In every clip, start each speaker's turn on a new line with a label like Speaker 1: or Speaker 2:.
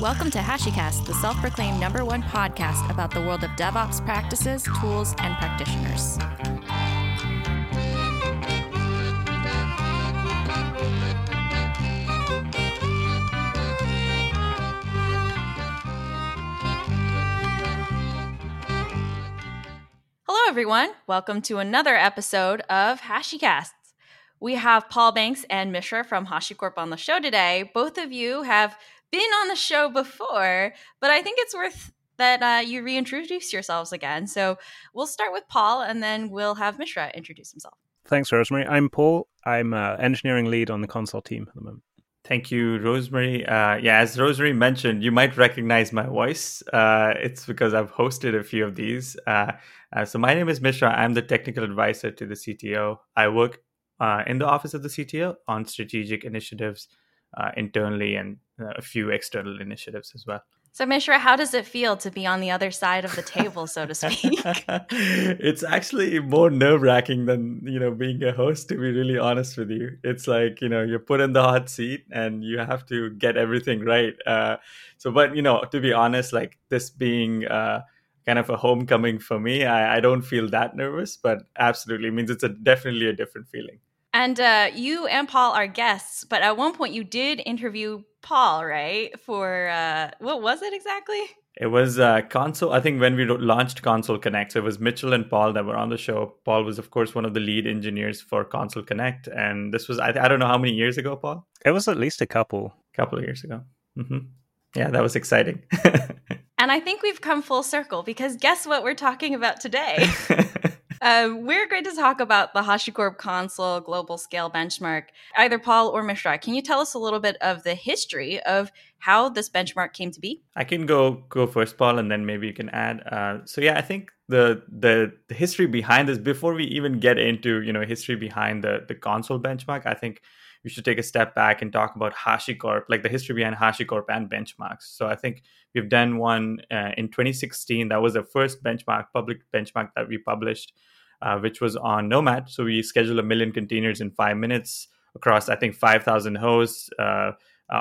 Speaker 1: Welcome to HashiCast, the self proclaimed number one podcast about the world of DevOps practices, tools, and practitioners. Hello, everyone. Welcome to another episode of HashiCast. We have Paul Banks and Mishra from HashiCorp on the show today. Both of you have been on the show before, but I think it's worth that uh, you reintroduce yourselves again. So we'll start with Paul and then we'll have Mishra introduce himself.
Speaker 2: Thanks, Rosemary. I'm Paul. I'm uh, engineering lead on the Consul team at the moment.
Speaker 3: Thank you, Rosemary. Uh, yeah, as Rosemary mentioned, you might recognize my voice. Uh, it's because I've hosted a few of these. Uh, uh so, my name is Mishra. I'm the technical advisor to the CTO. I work uh, in the office of the CTO on strategic initiatives uh, internally and a few external initiatives as well.
Speaker 1: So, Mishra, how does it feel to be on the other side of the table, so to speak?
Speaker 3: it's actually more nerve wracking than, you know, being a host, to be really honest with you. It's like, you know, you're put in the hot seat and you have to get everything right. Uh, so, but, you know, to be honest, like this being, uh, kind of a homecoming for me. I, I, don't feel that nervous, but absolutely means it's a definitely a different feeling.
Speaker 1: And uh, you and Paul are guests, but at one point you did interview Paul, right? For uh, what was it exactly?
Speaker 3: It was uh, Consul. I think when we launched Consul Connect, so it was Mitchell and Paul that were on the show. Paul was, of course, one of the lead engineers for Consul Connect, and this was I, I don't know how many years ago, Paul.
Speaker 2: It was at least a couple.
Speaker 3: Couple of years ago. Mm-hmm. Yeah, that was exciting.
Speaker 1: and I think we've come full circle because guess what we're talking about today? Um, we're going to talk about the HashiCorp Consul Global Scale Benchmark. Either Paul or Mishra, can you tell us a little bit of the history of how this benchmark came to be?
Speaker 3: I can go go first, Paul, and then maybe you can add. Uh, so yeah, I think the, the the history behind this before we even get into you know history behind the the Consul benchmark, I think we should take a step back and talk about HashiCorp, like the history behind HashiCorp and benchmarks. So I think we've done one uh, in 2016. That was the first benchmark, public benchmark that we published, uh, which was on Nomad. So we scheduled a million containers in five minutes across, I think, 5,000 hosts uh, uh,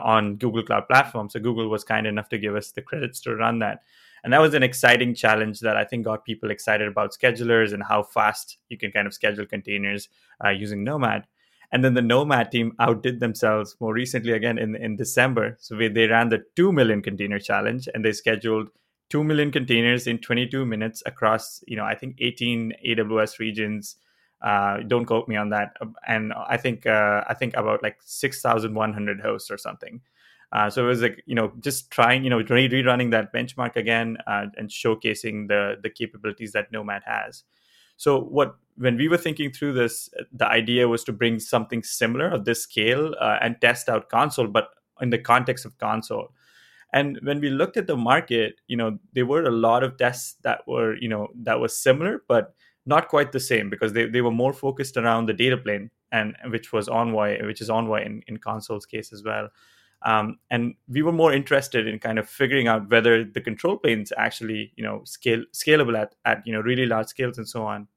Speaker 3: on Google Cloud Platform. So Google was kind enough to give us the credits to run that. And that was an exciting challenge that I think got people excited about schedulers and how fast you can kind of schedule containers uh, using Nomad. And then the Nomad team outdid themselves more recently again in, in December. So we, they ran the 2 million container challenge and they scheduled 2 million containers in 22 minutes across, you know, I think 18 AWS regions. Uh, don't quote me on that. And I think uh, I think about like 6,100 hosts or something. Uh, so it was like you know just trying you know re- rerunning that benchmark again uh, and showcasing the the capabilities that Nomad has. So what when we were thinking through this, the idea was to bring something similar of this scale uh, and test out Consul, but in the context of Consul. And when we looked at the market, you know, there were a lot of tests that were, you know, that was similar, but not quite the same because they, they were more focused around the data plane and which was Envoy, which is Envoy in, in Consul's case as well. Um, and we were more interested in kind of figuring out whether the control planes actually, you know, scale scalable at, at you know really large scales and so on.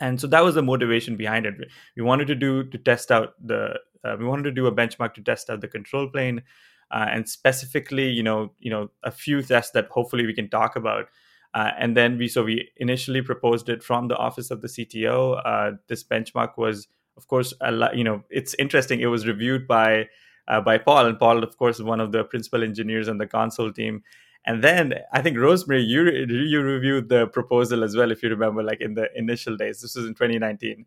Speaker 3: And so that was the motivation behind it. We wanted to do to test out the uh, we wanted to do a benchmark to test out the control plane, uh, and specifically, you know, you know, a few tests that hopefully we can talk about. Uh, and then we so we initially proposed it from the office of the CTO. Uh, this benchmark was, of course, a lot, you know, it's interesting. It was reviewed by uh, by Paul, and Paul, of course, is one of the principal engineers on the Consul team. And then I think Rosemary, you you reviewed the proposal as well, if you remember, like in the initial days. This was in 2019.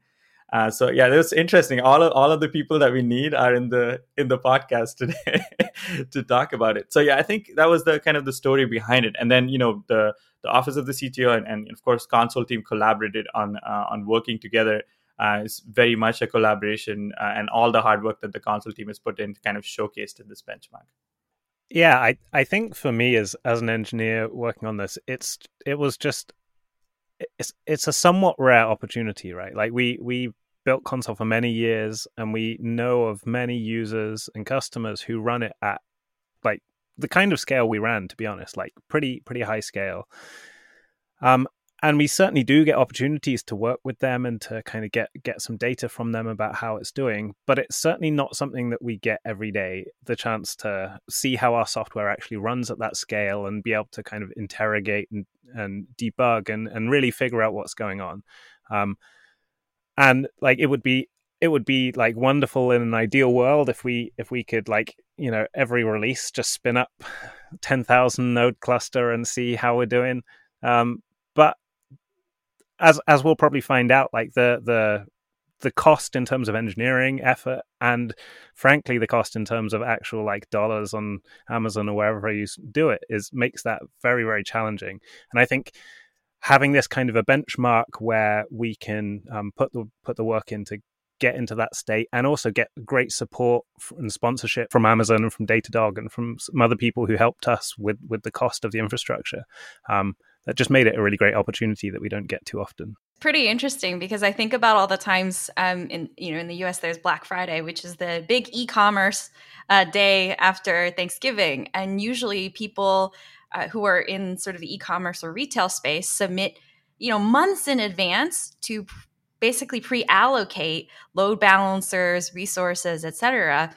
Speaker 3: Uh, so yeah, that's interesting. All of all of the people that we need are in the in the podcast today to talk about it. So yeah, I think that was the kind of the story behind it. And then you know the the office of the CTO and, and of course Consul team collaborated on uh, on working together uh, is very much a collaboration uh, and all the hard work that the Consul team has put in kind of showcased in this benchmark.
Speaker 2: Yeah, I, I think for me as as an engineer working on this, it's it was just it's it's a somewhat rare opportunity, right? Like we we built Consul for many years and we know of many users and customers who run it at like the kind of scale we ran, to be honest, like pretty pretty high scale. Um, and we certainly do get opportunities to work with them and to kind of get get some data from them about how it's doing but it's certainly not something that we get every day the chance to see how our software actually runs at that scale and be able to kind of interrogate and, and debug and, and really figure out what's going on. Um, and like it would be it would be like wonderful in an ideal world if we if we could like you know every release just spin up 10,000 node cluster and see how we're doing. Um, but as as we'll probably find out, like the the the cost in terms of engineering effort and frankly the cost in terms of actual like dollars on Amazon or wherever you do it is makes that very very challenging. And I think having this kind of a benchmark where we can um, put the put the work in to get into that state and also get great support and sponsorship from Amazon and from Datadog and from some other people who helped us with with the cost of the infrastructure. Um, that just made it a really great opportunity that we don't get too often
Speaker 1: pretty interesting because I think about all the times um, in you know in the U.S. There's Black Friday, which is the big e-commerce uh, day after Thanksgiving, and usually people uh, who are in sort of the e-commerce or retail space submit you know months in advance to basically pre-allocate load balancers, resources, etc.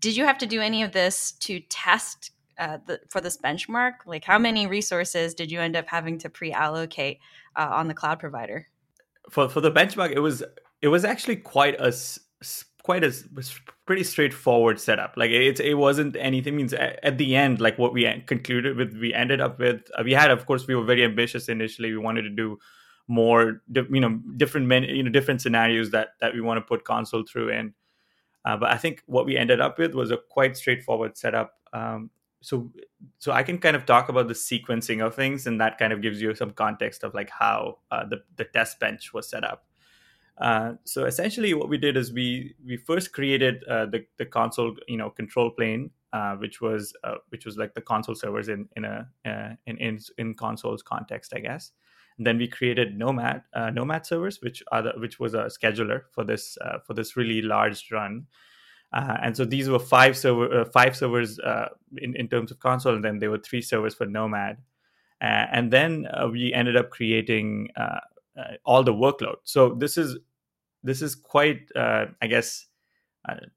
Speaker 1: Did you have to do any of this to test uh, the, for this benchmark? Like, how many resources did you end up having to pre-allocate uh, on the cloud provider?
Speaker 3: For for the benchmark, it was it was actually quite a quite a pretty straightforward setup. Like it it wasn't anything. Means at the end, like what we concluded with, we ended up with. Uh, we had, of course, we were very ambitious initially. We wanted to do more, you know, different men, you know, different scenarios that that we want to put Consul through in. Uh, but I think what we ended up with was a quite straightforward setup. Um, so so i can kind of talk about the sequencing of things and that kind of gives you some context of like how uh, the, the test bench was set up. Uh, so essentially what we did is we we first created uh, the, the Consul you know control plane uh, which was uh, which was like the Consul servers in in a uh, in, in in Consul's context i guess. And then we created nomad nomad servers which are the, which was a scheduler for this for this really large run uh, and so these were five server uh, five servers uh, in in terms of Consul, and then there were three servers for Nomad. Uh, and then uh, we ended up creating uh, all the workload. So this is this is quite, I guess,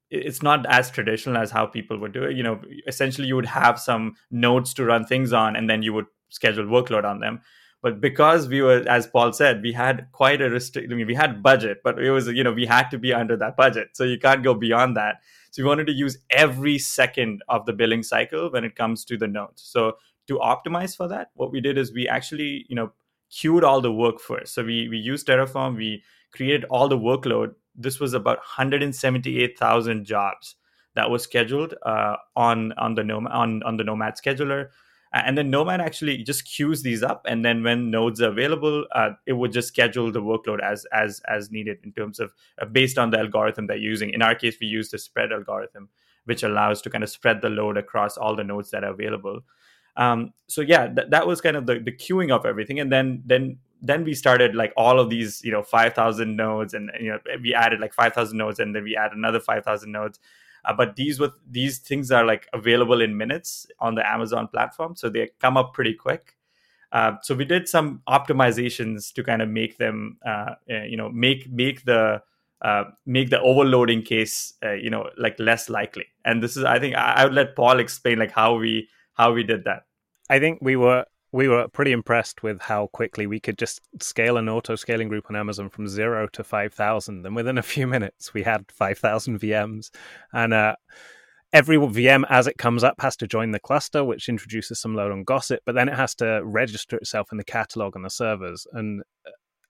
Speaker 3: it's not as traditional as how people would do it. You know, essentially you would have some nodes to run things on, and then you would schedule workload on them but because we were as paul said we had quite a restrict I mean, we had budget but it was you know we had to be under that budget. So you can't go beyond that. So we wanted to use every second of the billing cycle when it comes to the nodes so to optimize for that what we did is we actually you know queued all the work first. So we we used terraform we created all the workload. This was about 178000 jobs that was scheduled uh, on on the nomad on, on the nomad scheduler and then nomad actually just queues these up and then when nodes are available uh, it would just schedule the workload as as as needed in terms of uh, based on the algorithm they're using. In our case we use the spread algorithm which allows to kind of spread the load across all the nodes that are available. Um, so yeah th- that was kind of the, the queuing of everything and then then then we started like all of these you know 5000 nodes and you know we added like 5000 nodes and then we add another 5000 nodes uh, but these with these things are like available in minutes on the Amazon platform, so they come up pretty quick. Uh, so we did some optimizations to kind of make them, uh, uh you know, make make the uh, make the overloading case, uh, you know, like less likely. And this is, I think, I, I would let Paul explain like how we how we did that.
Speaker 2: I think we were we were pretty impressed with how quickly we could just scale an auto scaling group on Amazon from zero to 5,000. And within a few minutes, we had 5,000 VMs. And uh, every VM, as it comes up, has to join the cluster, which introduces some load on Gossip, but then it has to register itself in the catalog on the servers. And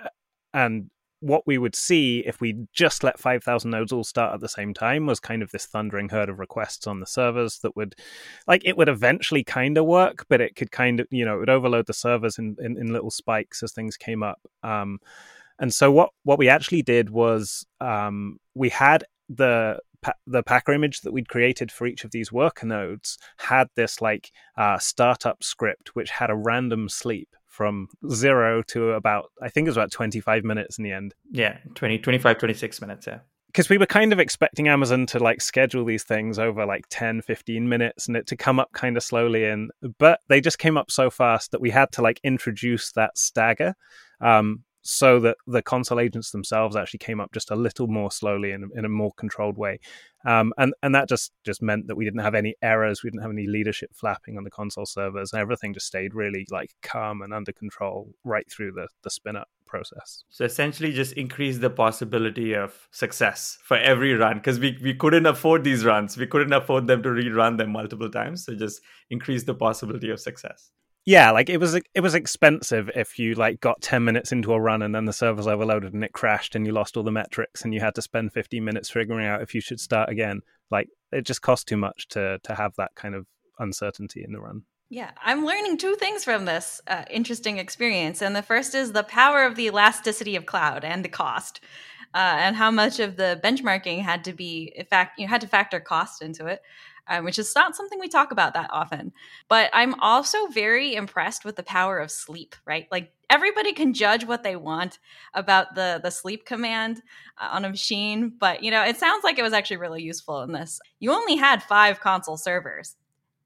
Speaker 2: uh, and what we would see if we just let 5000 nodes all start at the same time was kind of this thundering herd of requests on the servers that would like it would eventually kind of work but it could kind of you know it would overload the servers in, in, in little spikes as things came up. Um, and so what what we actually did was um, we had the the packer image that we'd created for each of these worker nodes had this like uh, startup script which had a random sleep from zero to about, I think it was about 25 minutes in the end.
Speaker 3: Yeah, 20, 25, 26 minutes. Yeah.
Speaker 2: because we were kind of expecting Amazon to like schedule these things over like 10, 15 minutes and it to come up kind of slowly. And but they just came up so fast that we had to like introduce that stagger. Um, so that the Consul agents themselves actually came up just a little more slowly in, in a more controlled way. Um, and and that just just meant that we didn't have any errors we didn't have any leadership flapping on the Consul servers and everything just stayed really like calm and under control right through the the spin up process.
Speaker 3: So essentially just increase the possibility of success for every run because we, we couldn't afford these runs. We couldn't afford them to rerun them multiple times. So just increase the possibility of success
Speaker 2: yeah, like it was it was expensive if you like got 10 minutes into a run and then the servers overloaded and it crashed and you lost all the metrics and you had to spend 15 minutes figuring out if you should start again. Like it just cost too much to to have that kind of uncertainty in the run.
Speaker 1: Yeah, I'm learning two things from this uh, interesting experience. And the first is the power of the elasticity of cloud and the cost, uh, and how much of the benchmarking had to be, in fact, you had to factor cost into it um, which is not something we talk about that often. But I'm also very impressed with the power of sleep, right? Like everybody can judge what they want about the the sleep command uh, on a machine, but you know, it sounds like it was actually really useful in this. You only had 5 Consul servers.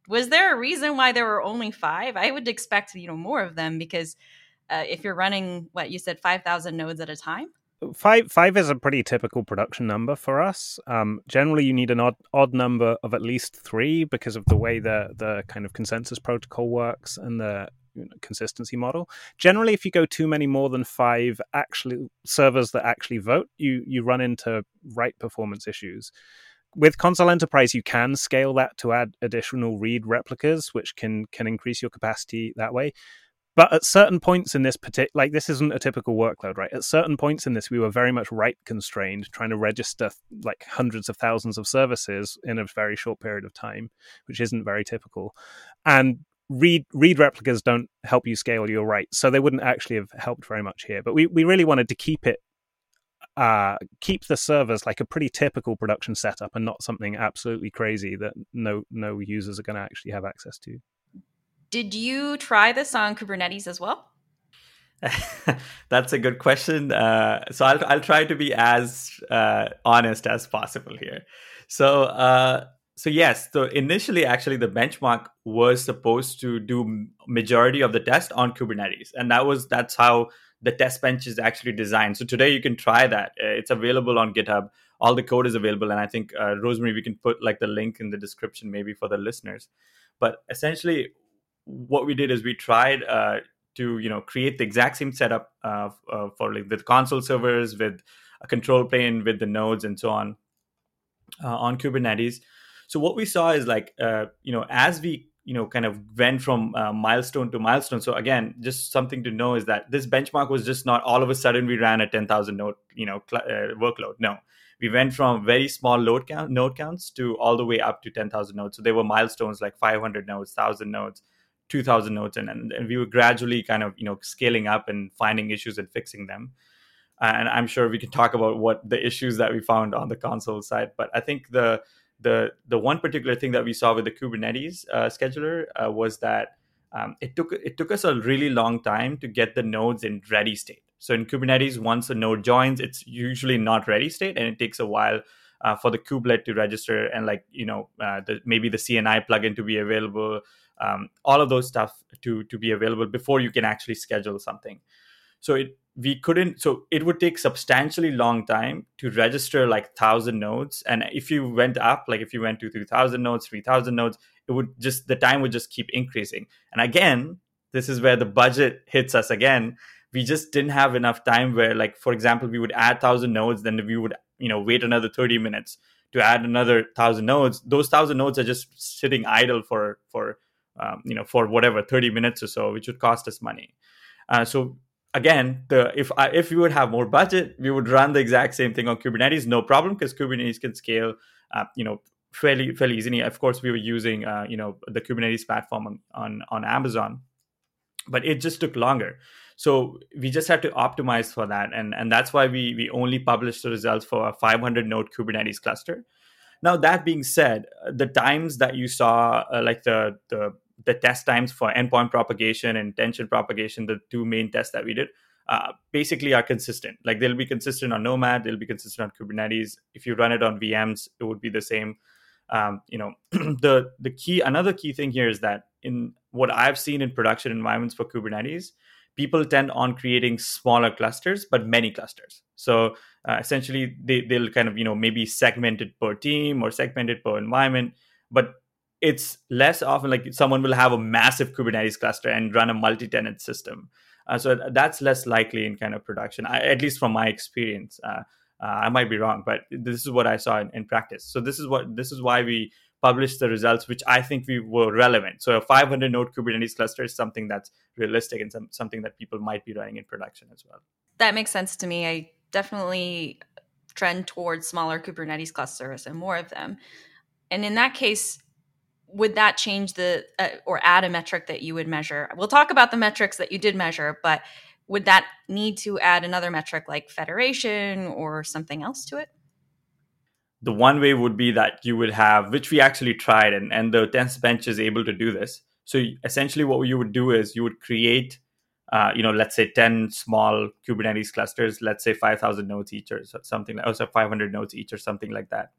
Speaker 1: Was there a reason why there were only 5? I would expect, you know, more of them because uh, if you're running what you said 5000 nodes at a time,
Speaker 2: five five is a pretty typical production number for us. Um, generally, you need an odd odd number of at least three because of the way the the kind of consensus protocol works and the you know, consistency model. Generally, if you go too many more than five actually servers that actually vote, you you run into write performance issues. With Consul enterprise, you can scale that to add additional read replicas, which can can increase your capacity that way. But at certain points in this particular, like this isn't a typical workload, right? At certain points in this, we were very much write constrained, trying to register like hundreds of thousands of services in a very short period of time, which isn't very typical. And read read replicas don't help you scale your write, so they wouldn't actually have helped very much here. But we we really wanted to keep it uh, keep the servers like a pretty typical production setup and not something absolutely crazy that no no users are going to actually have access to.
Speaker 1: Did you try this on Kubernetes as well?
Speaker 3: That's a good question. Uh, so I'll I'll try to be as uh, honest as possible here. So uh, so yes, so initially actually the benchmark was supposed to do majority of the test on Kubernetes, and that was that's how the test bench is actually designed. So today you can try that. Uh, it's available on GitHub. All the code is available, and I think uh, Rosemary, we can put like the link in the description maybe for the listeners. But essentially, what we did is we tried uh, to you know create the exact same setup uh, uh, for like the Consul servers with a control plane with the nodes and so on uh, on Kubernetes. So what we saw is like uh, you know as we you know kind of went from uh, milestone to milestone. So again, just something to know is that this benchmark was just not all of a sudden we ran a ten thousand node you know cl- workload. No, we went from very small load count node counts to all the way up to ten thousand nodes. So there were milestones like five hundred nodes, thousand nodes 2000 nodes in and, and we were gradually kind of you know scaling up and finding issues and fixing them. And i'm sure we can talk about what the issues that we found on the Consul side but i think the the the one particular thing that we saw with the kubernetes uh, scheduler uh, was that um, it took it took us a really long time to get the nodes in ready state. So in kubernetes once a node joins it's usually not ready state and it takes a while uh, for the kubelet to register and like you know uh, the, maybe the cni plugin to be available um, all of those stuff to to be available before you can actually schedule something. So it we couldn't so it would take substantially long time to register like 1000 nodes. And if you went up like if you went to 3000 nodes 3000 nodes it would just the time would just keep increasing. And again this is where the budget hits us again. We just didn't have enough time where like for example we would add 1000 nodes then we would you know wait another 30 minutes to add another 1000 nodes. Those 1000 nodes are just sitting idle for for um, you know for whatever 30 minutes or so which would cost us money. Uh, so again the if I, if we would have more budget we would run the exact same thing on kubernetes no problem because kubernetes can scale uh, you know fairly fairly easily. Of course we were using uh, you know the kubernetes platform on, on on amazon but it just took longer. So we just had to optimize for that and and that's why we we only published the results for a 500 node kubernetes cluster. Now that being said, the times that you saw, uh, like the the the test times for endpoint propagation and intention propagation, the two main tests that we did, uh, basically are consistent. Like they'll be consistent on Nomad, they'll be consistent on Kubernetes. If you run it on VMs, it would be the same. Um, you know, the the key another key thing here is that in what I've seen in production environments for Kubernetes, people tend on creating smaller clusters but many clusters. So uh, essentially, they they'll kind of you know maybe segment it per team or segment it per environment, but it's less often like someone will have a massive Kubernetes cluster and run a multi-tenant system. Uh, so that's less likely in kind of production, I, at least from my experience. Uh, uh, I might be wrong, but this is what I saw in, in, practice. So this is what this is why we published the results, which I think we were relevant. So a 500 node Kubernetes cluster is something that's realistic and some, something that people might be running in production as well.
Speaker 1: That makes sense to me. I definitely trend towards smaller Kubernetes clusters and more of them. And in that case, would that change the uh, or add a metric that you would measure? We'll talk about the metrics that you did measure, but would that need to add another metric like federation or something else to it?
Speaker 3: The one way would be that you would have, which we actually tried, and, and the test bench is able to do this. So essentially, what you would do is you would create, uh, you know, let's say 10 small Kubernetes clusters, let's say 5,000 nodes each or something, or 500 nodes each or something like that.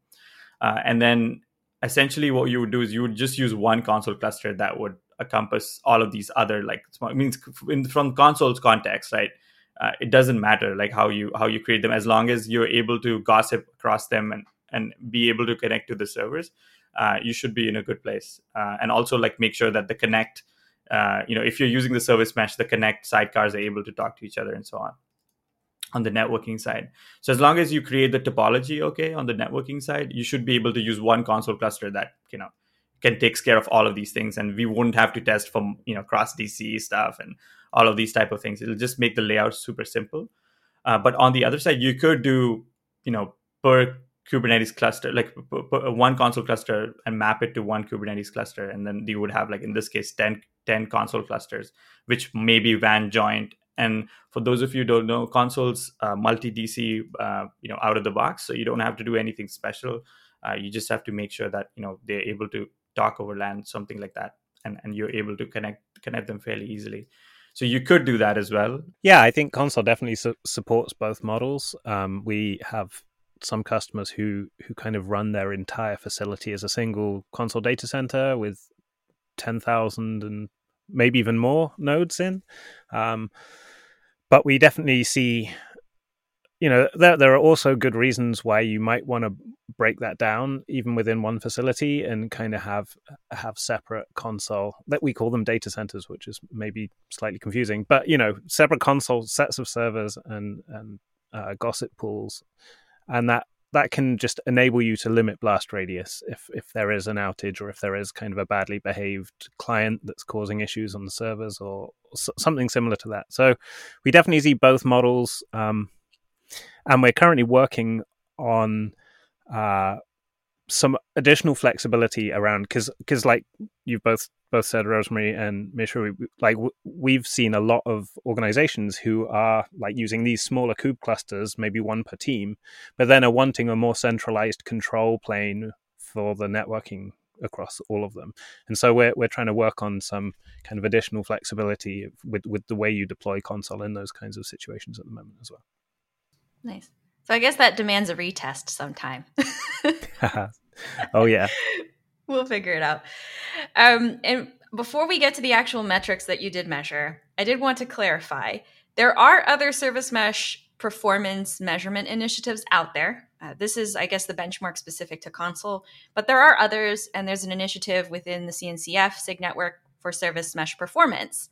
Speaker 3: Uh, and then essentially what you would do is you would just use one Consul cluster that would encompass all of these other like means in, from Consul's context right uh, it doesn't matter like how you how you create them as long as you're able to gossip across them and and be able to connect to the servers uh, you should be in a good place. Uh, and also like make sure that the connect uh, you know if you're using the service mesh the connect sidecars are able to talk to each other and so on on the networking side. So as long as you create the topology okay on the networking side, you should be able to use one Consul cluster that you know can takes care of all of these things, and we wouldn't have to test from you know cross DC stuff and all of these type of things. It'll just make the layout super simple. Uh, but on the other side, you could do you know per Kubernetes cluster, like one Consul cluster, and map it to one Kubernetes cluster, and then you would have like in this case 10, 10 Consul clusters, which may be WAN joint and for those of you don't know, Consul's uh, multi DC, uh, you know, out of the box, so you don't have to do anything special. Uh, you just have to make sure that you know they're able to talk over LAN, something like that, and and you're able to connect connect them fairly easily. So you could do that as well.
Speaker 2: Yeah, I think Consul definitely su- supports both models. Um, we have some customers who who kind of run their entire facility as a single Consul data center with ten thousand and maybe even more nodes in. Um, but we definitely see, you know, there, there are also good reasons why you might want to break that down even within one facility and kind of have have separate Consul that we call them data centers, which is maybe slightly confusing, but you know, separate Consul sets of servers and and uh, gossip pools, and that that can just enable you to limit blast radius if if there is an outage or if there is kind of a badly behaved client that's causing issues on the servers or, something similar to that. So we definitely see both models, um, and we're currently working on uh, some additional flexibility around because because like you've both both said Rosemary and Mishra, we, like we've seen a lot of organizations who are like using these smaller kube clusters, maybe one per team, but then are wanting a more centralized control plane for the networking across all of them. And so we're we're trying to work on some kind of additional flexibility with with the way you deploy Consul in those kinds of situations at the moment as well.
Speaker 1: Nice. So I guess that demands a retest sometime.
Speaker 2: oh yeah.
Speaker 1: we'll figure it out. Um, and before we get to the actual metrics that you did measure, I did want to clarify there are other service mesh performance measurement initiatives out there. Uh, this is, I guess, the benchmark specific to Consul, but there are others, and there's an initiative within the CNCF SIG network for service mesh performance.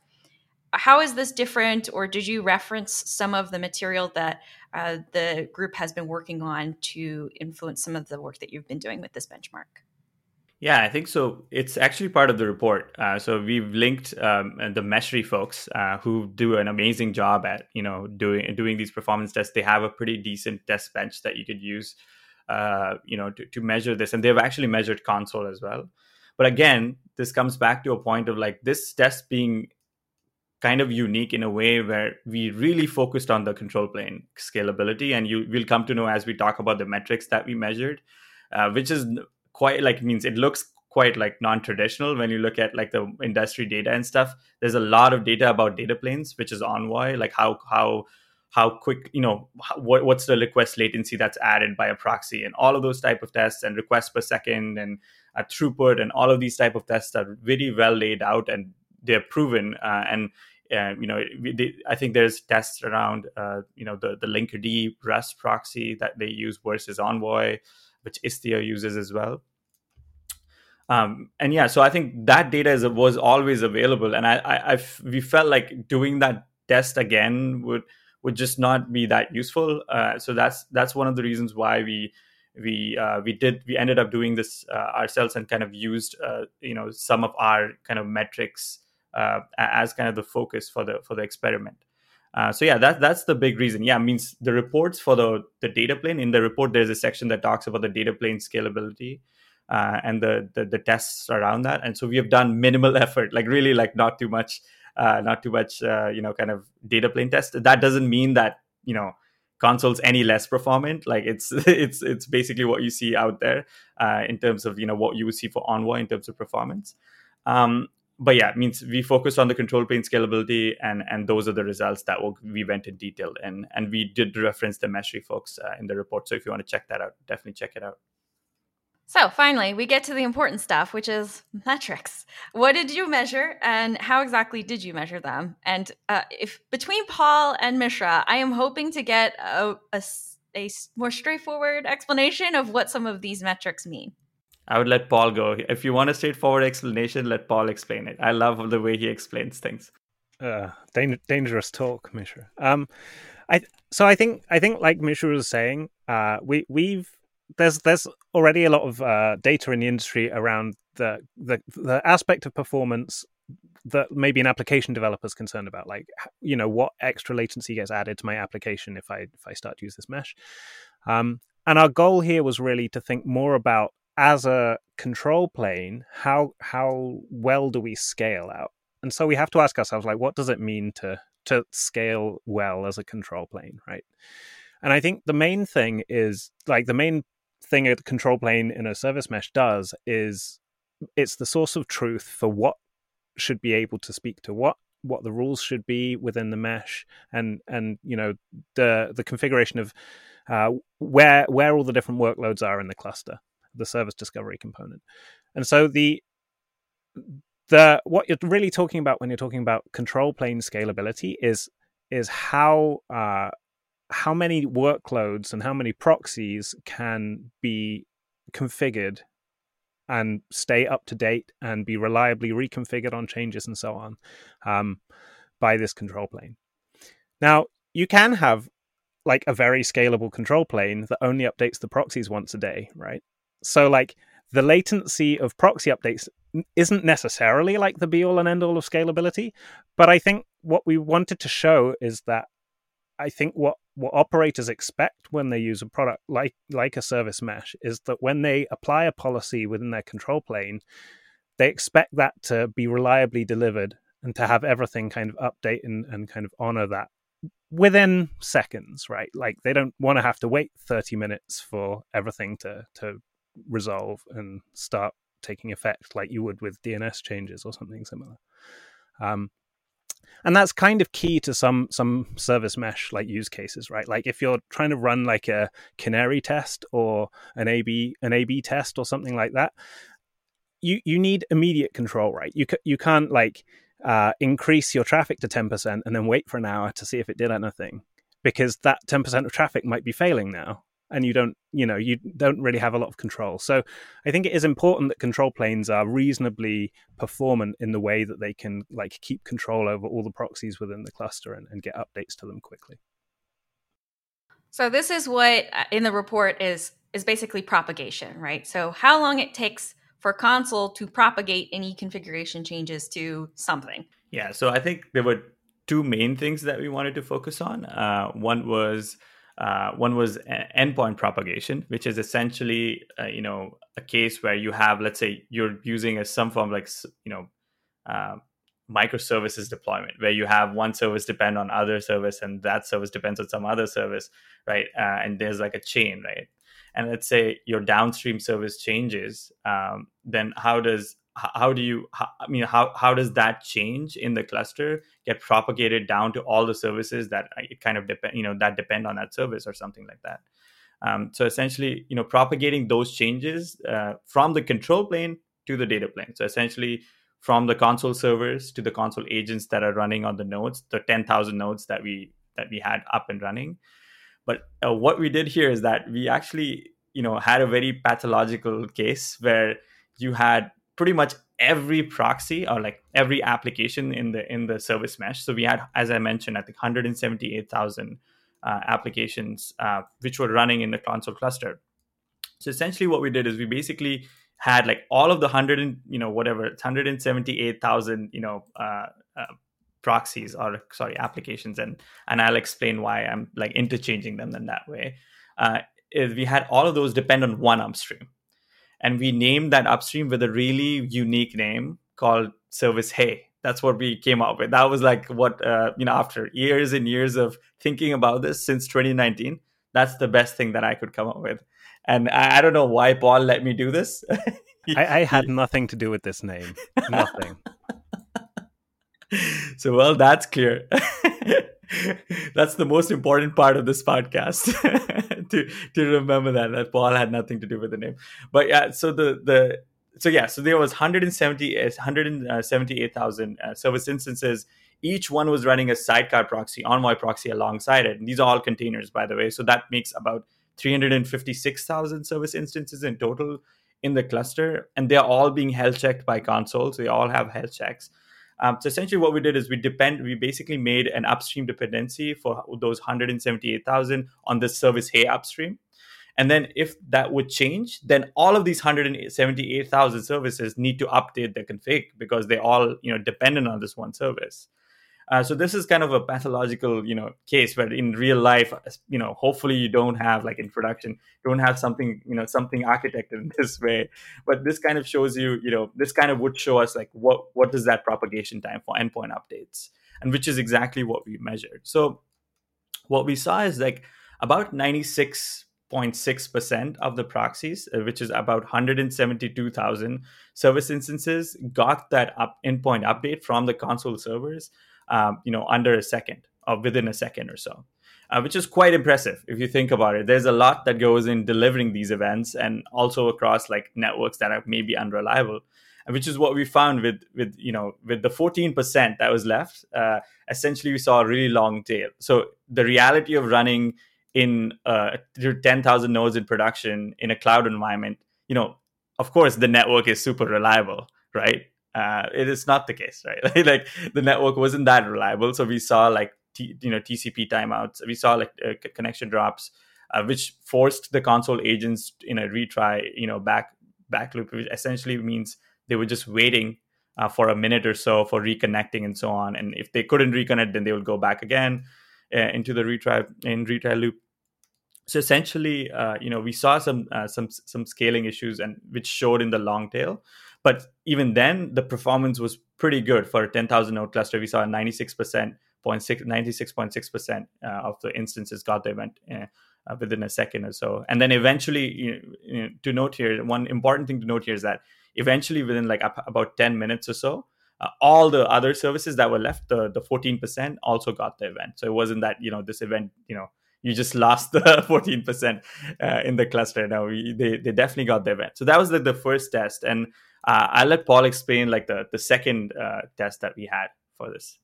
Speaker 1: How is this different, or did you reference some of the material that uh, the group has been working on to influence some of the work that you've been doing with this benchmark?
Speaker 3: Yeah, I think so. It's actually part of the report. Uh, so we've linked um, the Meshery folks uh, who do an amazing job at you know doing doing these performance tests. They have a pretty decent test bench that you could use, uh, you know, to, to measure this, and they've actually measured Consul as well. But again, this comes back to a point of like this test being kind of unique in a way where we really focused on the control plane scalability, and you will come to know as we talk about the metrics that we measured, uh, which is quite like means it looks quite like non-traditional when you look at like the industry data and stuff. There's a lot of data about data planes which is envoy like how how how quick you know what, what's the request latency that's added by a proxy and all of those type of tests and requests per second and uh, throughput and all of these type of tests are very well laid out and they're proven uh, and uh, you know they, i think there's tests around uh, you know the the linkerd Rust proxy that they use versus envoy which istio uses as well um, and yeah so i think that data is, was always available and I, we felt like doing that test again would would just not be that useful. Uh, so that's that's one of the reasons why we we uh, we did we ended up doing this uh, ourselves and kind of used uh, you know some of our kind of metrics uh, as kind of the focus for the for the experiment. Uh, so yeah, that that's the big reason. Yeah, means the reports for the the data plane in the report there's a section that talks about the data plane scalability. and the, the the tests around that, and so we have done minimal effort, like really, like not too much uh, not too much, uh, you know, kind of data plane test. That doesn't mean that you know Consul's any less performant. Like it's it's it's basically what you see out there uh, in terms of you know what you would see for Envoy in terms of performance. Um, but yeah, it means we focused on the control plane scalability, and and those are the results that we went in detail and and we did reference the Meshery folks uh, in the report. So if you want to check that out, definitely check it out.
Speaker 1: So finally, we get to the important stuff, which is metrics. What did you measure, and how exactly did you measure them? And uh, if between Paul and Mishra, I am hoping to get a, a, a more straightforward explanation of what some of these metrics mean.
Speaker 3: I would let Paul go. If you want a straightforward explanation, let Paul explain it. I love the way he explains things.
Speaker 2: Uh, dangerous talk, Mishra. Um, I so I think I think like Mishra was saying, uh, we we've there's there's already a lot of uh, data in the industry around the, the the aspect of performance that maybe an application developer is concerned about like you know what extra latency gets added to my application if i if i start to use this mesh um, and our goal here was really to think more about as a control plane how how well do we scale out? And so we have to ask ourselves like what does it mean to to scale well as a control plane right? And i think the main thing is like the main thing a control plane in a service mesh does is it's the source of truth for what should be able to speak to what what the rules should be within the mesh and and you know the the configuration of uh, where where all the different workloads are in the cluster the service discovery component and so the the what you're really talking about when you're talking about control plane scalability is is how uh, how many workloads and how many proxies can be configured and stay up to date and be reliably reconfigured on changes and so on um, by this control plane. Now, you can have like a very scalable control plane that only updates the proxies once a day, right? So, like, the latency of proxy updates isn't necessarily like the be all and end all of scalability, but I think what we wanted to show is that I think what what operators expect when they use a product like like a service mesh is that when they apply a policy within their control plane, they expect that to be reliably delivered and to have everything kind of update and, and kind of honor that within seconds, right? Like they don't want to have to wait 30 minutes for everything to to resolve and start taking effect like you would with DNS changes or something similar. Um, and that's kind of key to some some service mesh like use cases right? Like if you're trying to run like a canary test or an ab an ab test or something like that you you need immediate control right? You you can't like uh, increase your traffic to 10% and then wait for an hour to see if it did anything because that 10% of traffic might be failing now and you don't you know you don't really have a lot of control. So i think it is important that control planes are reasonably performant in the way that they can like keep control over all the proxies within the cluster and, and get updates to them quickly.
Speaker 1: So this is what uh, in the report is is basically propagation right? So how long it takes for Consul to propagate any configuration changes to something.
Speaker 3: Yeah so i think there were two main things that we wanted to focus on. Uh, one was uh, one was endpoint propagation, which is essentially uh, you know a case where you have let's say you're using a some form like you know uh, microservices deployment where you have one service depend on other service and that service depends on some other service, right? Uh, and there's like a chain, right? and let's say your downstream service changes, um, then how does how do you how, i mean how how does that change in the cluster get propagated down to all the services that it kind of depend you know that depend on that service or something like that? Um, so essentially you know propagating those changes uh, from the control plane to the data plane. So essentially from the Consul servers to the Consul agents that are running on the nodes the 10000 nodes that we that we had up and running. But uh, what we did here is that we actually you know had a very pathological case where you had pretty much every proxy or like every application in the in the service mesh. So we had, as I mentioned, I think 178,000 uh, applications uh, which were running in the console cluster. So essentially, what we did is we basically had like all of the hundred and you know whatever 178,000 you know uh, uh, proxies or sorry applications, and and I'll explain why I'm like interchanging them in that way. Uh, is we had all of those depend on one upstream and we named that upstream with a really unique name called service hey. That's what we came up with. That was like what uh, you know after years and years of thinking about this since 2019 that's the best thing that i could come up with. And i, I don't know why paul let me do this.
Speaker 2: I, I had nothing to do with this name. Nothing.
Speaker 3: So well that's clear that's the most important part of this podcast to to remember that that Paul had nothing to do with the name. But yeah, so the the so yeah, so there was 170 178,000 uh, service instances. Each one was running a sidecar proxy, Envoy proxy alongside it. And these are all containers, by the way. So that makes about 356,000 service instances in total in the cluster, and they're all being health checked by consoles. They all have health checks. Um, so essentially, what we did is we depend. We basically made an upstream dependency for those 178,000 on the service Hey upstream. And then if that would change, then all of these 178,000 services need to update their config because they all you know dependent on this one service. Uh, so this is kind of a pathological, you know, case where in real life, you know, hopefully you don't have like in production, don't have something, you know, something architected in this way. But this kind of shows you, you know, this kind of would show us like what what is that propagation time for endpoint updates, and which is exactly what we measured. So what we saw is like about 96.6% of the proxies, uh, which is about 172,000 service instances, got that up endpoint update from the Consul servers um, you know, under a second or within a second or so. Uh, which is quite impressive if you think about it. There's a lot that goes in delivering these events, and also across like networks that are maybe unreliable, which is what we found with with you know with the 14% that was left. Uh, essentially, we saw a really long tail. So the reality of running in uh, 10,000 nodes in production in a cloud environment, you know, of course, the network is super reliable, right? Uh, it is not the case, right? like the network wasn't that reliable, so we saw like T, you know TCP timeouts. We saw like uh, connection drops, uh, which forced the Consul agents in a retry, you know, back back loop, which essentially means they were just waiting uh, for a minute or so for reconnecting and so on. And if they couldn't reconnect, then they would go back again uh, into the retry in retry loop. So essentially, uh, you know, we saw some some some scaling issues, and which showed in the long tail. But even then, the performance was pretty good for a 10,000 node cluster. We saw 96%, 96.6% uh, of the instances got the event uh, uh, within a second or so. And then eventually, you know, to note here, one important thing to note here is that eventually, within like about 10 minutes or so, uh, all the other services that were left, the the 14% also got the event. So it wasn't that you know this event, you know, you just lost the 14% uh, in the cluster. Now we, they they definitely got their event. So that was the, the first test, and uh, I'll let Paul explain like the the second uh, test that we had for this.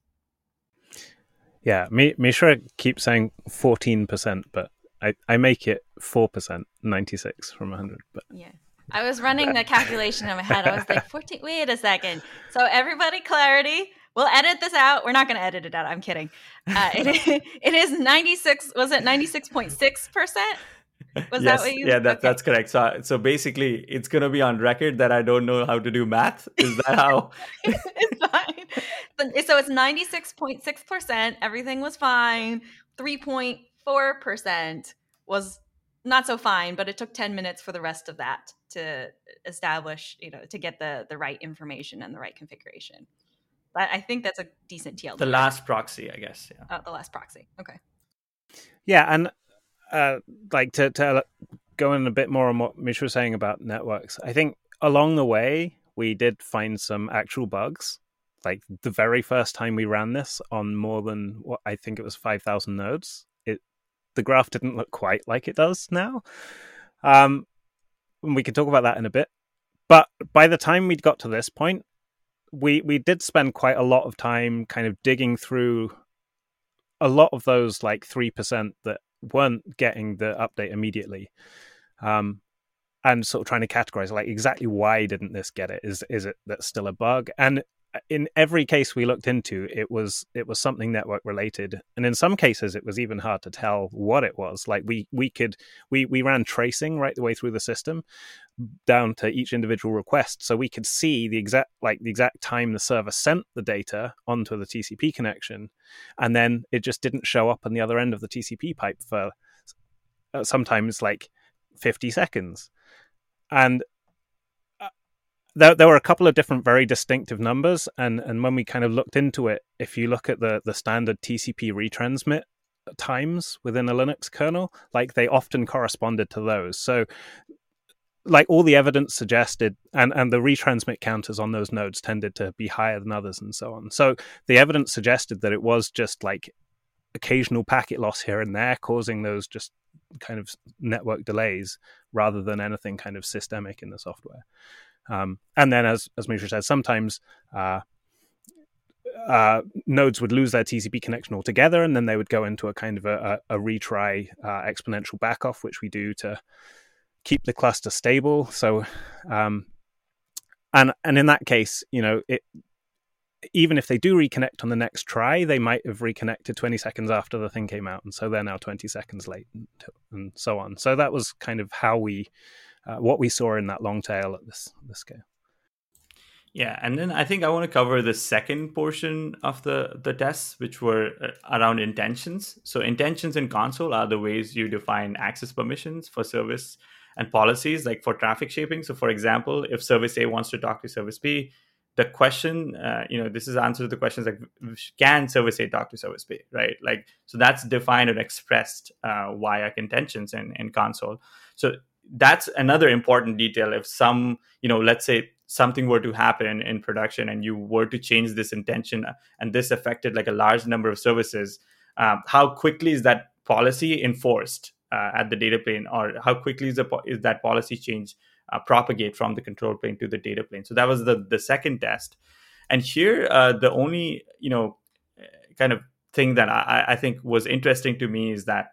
Speaker 2: Yeah, me Mishra keeps saying fourteen percent, but I, I make it four percent, ninety six from hundred. But
Speaker 1: yeah. I was running the calculation in my head. I was like, 14, wait a second. So, everybody, clarity. We'll edit this out. We're not going to edit it out. I'm kidding. Uh, it, it is 96, was it 96.6%? Was
Speaker 3: yes,
Speaker 1: that what you?
Speaker 3: Yeah, that, okay. that's correct. So, so basically, it's going to be on record that I don't know how to do math. Is that how?
Speaker 1: it's fine. So it's ninety six point six percent. Everything was fine. Three point four percent was not so fine, but it took ten minutes for the rest of that to establish, you know, to get the the right information and the right configuration. But I think that's a decent TLD.
Speaker 3: The last proxy, I guess. Yeah.
Speaker 1: Oh, the last proxy. Okay.
Speaker 2: Yeah, and uh, like to to go in a bit more on what Mitch was saying about networks, I think along the way we did find some actual bugs. Like the very first time we ran this on more than what I think it was five thousand nodes, it the graph didn't look quite like it does now. Um, and we can talk about that in a bit. But by the time we'd got to this point, we we did spend quite a lot of time kind of digging through a lot of those like 3% that weren't getting the update immediately um, and sort of trying to categorize like exactly why didn't this get it? Is is it that's still a bug? And in every case we looked into it was it was something network related. And in some cases it was even hard to tell what it was. Like we we could we we ran tracing right the way through the system down to each individual request. So we could see the exact like the exact time the server sent the data onto the TCP connection and then it just didn't show up on the other end of the TCP pipe for uh, sometimes like 50 seconds. And there, there were a couple of different very distinctive numbers and and when we kind of looked into it if you look at the the standard tcp retransmit times within a linux kernel like they often corresponded to those. So like all the evidence suggested and and the retransmit counters on those nodes tended to be higher than others and so on. So the evidence suggested that it was just like occasional packet loss here and there causing those just kind of network delays rather than anything kind of systemic in the software um, and then, as as Mishra said, sometimes uh, uh, nodes would lose their TCP connection altogether, and then they would go into a kind of a, a, a retry uh, exponential backoff, which we do to keep the cluster stable. So, um, and and in that case, you know, it even if they do reconnect on the next try, they might have reconnected 20 seconds after the thing came out, and so they're now 20 seconds late, and, and so on. So that was kind of how we uh, what we saw in that long tail at this this scale.
Speaker 3: Yeah, and then I think I want to cover the second portion of the the tests, which were uh, around intentions. So intentions in Consul are the ways you define access permissions for service and policies, like for traffic shaping. So, for example, if service A wants to talk to service B, the question, uh, you know, this is answer to the questions like, can service A talk to service B, right? Like, so that's defined and expressed uh, via intentions in, in Consul. So that's another important detail. If some you know let's say something were to happen in production and you were to change this intention and this affected like a large number of services um, how quickly is that policy enforced uh, at the data plane? Or how quickly is, the, is that policy change uh, propagate from the control plane to the data plane? So that was the the second test. And here uh, the only you know kind of thing that I, I think was interesting to me is that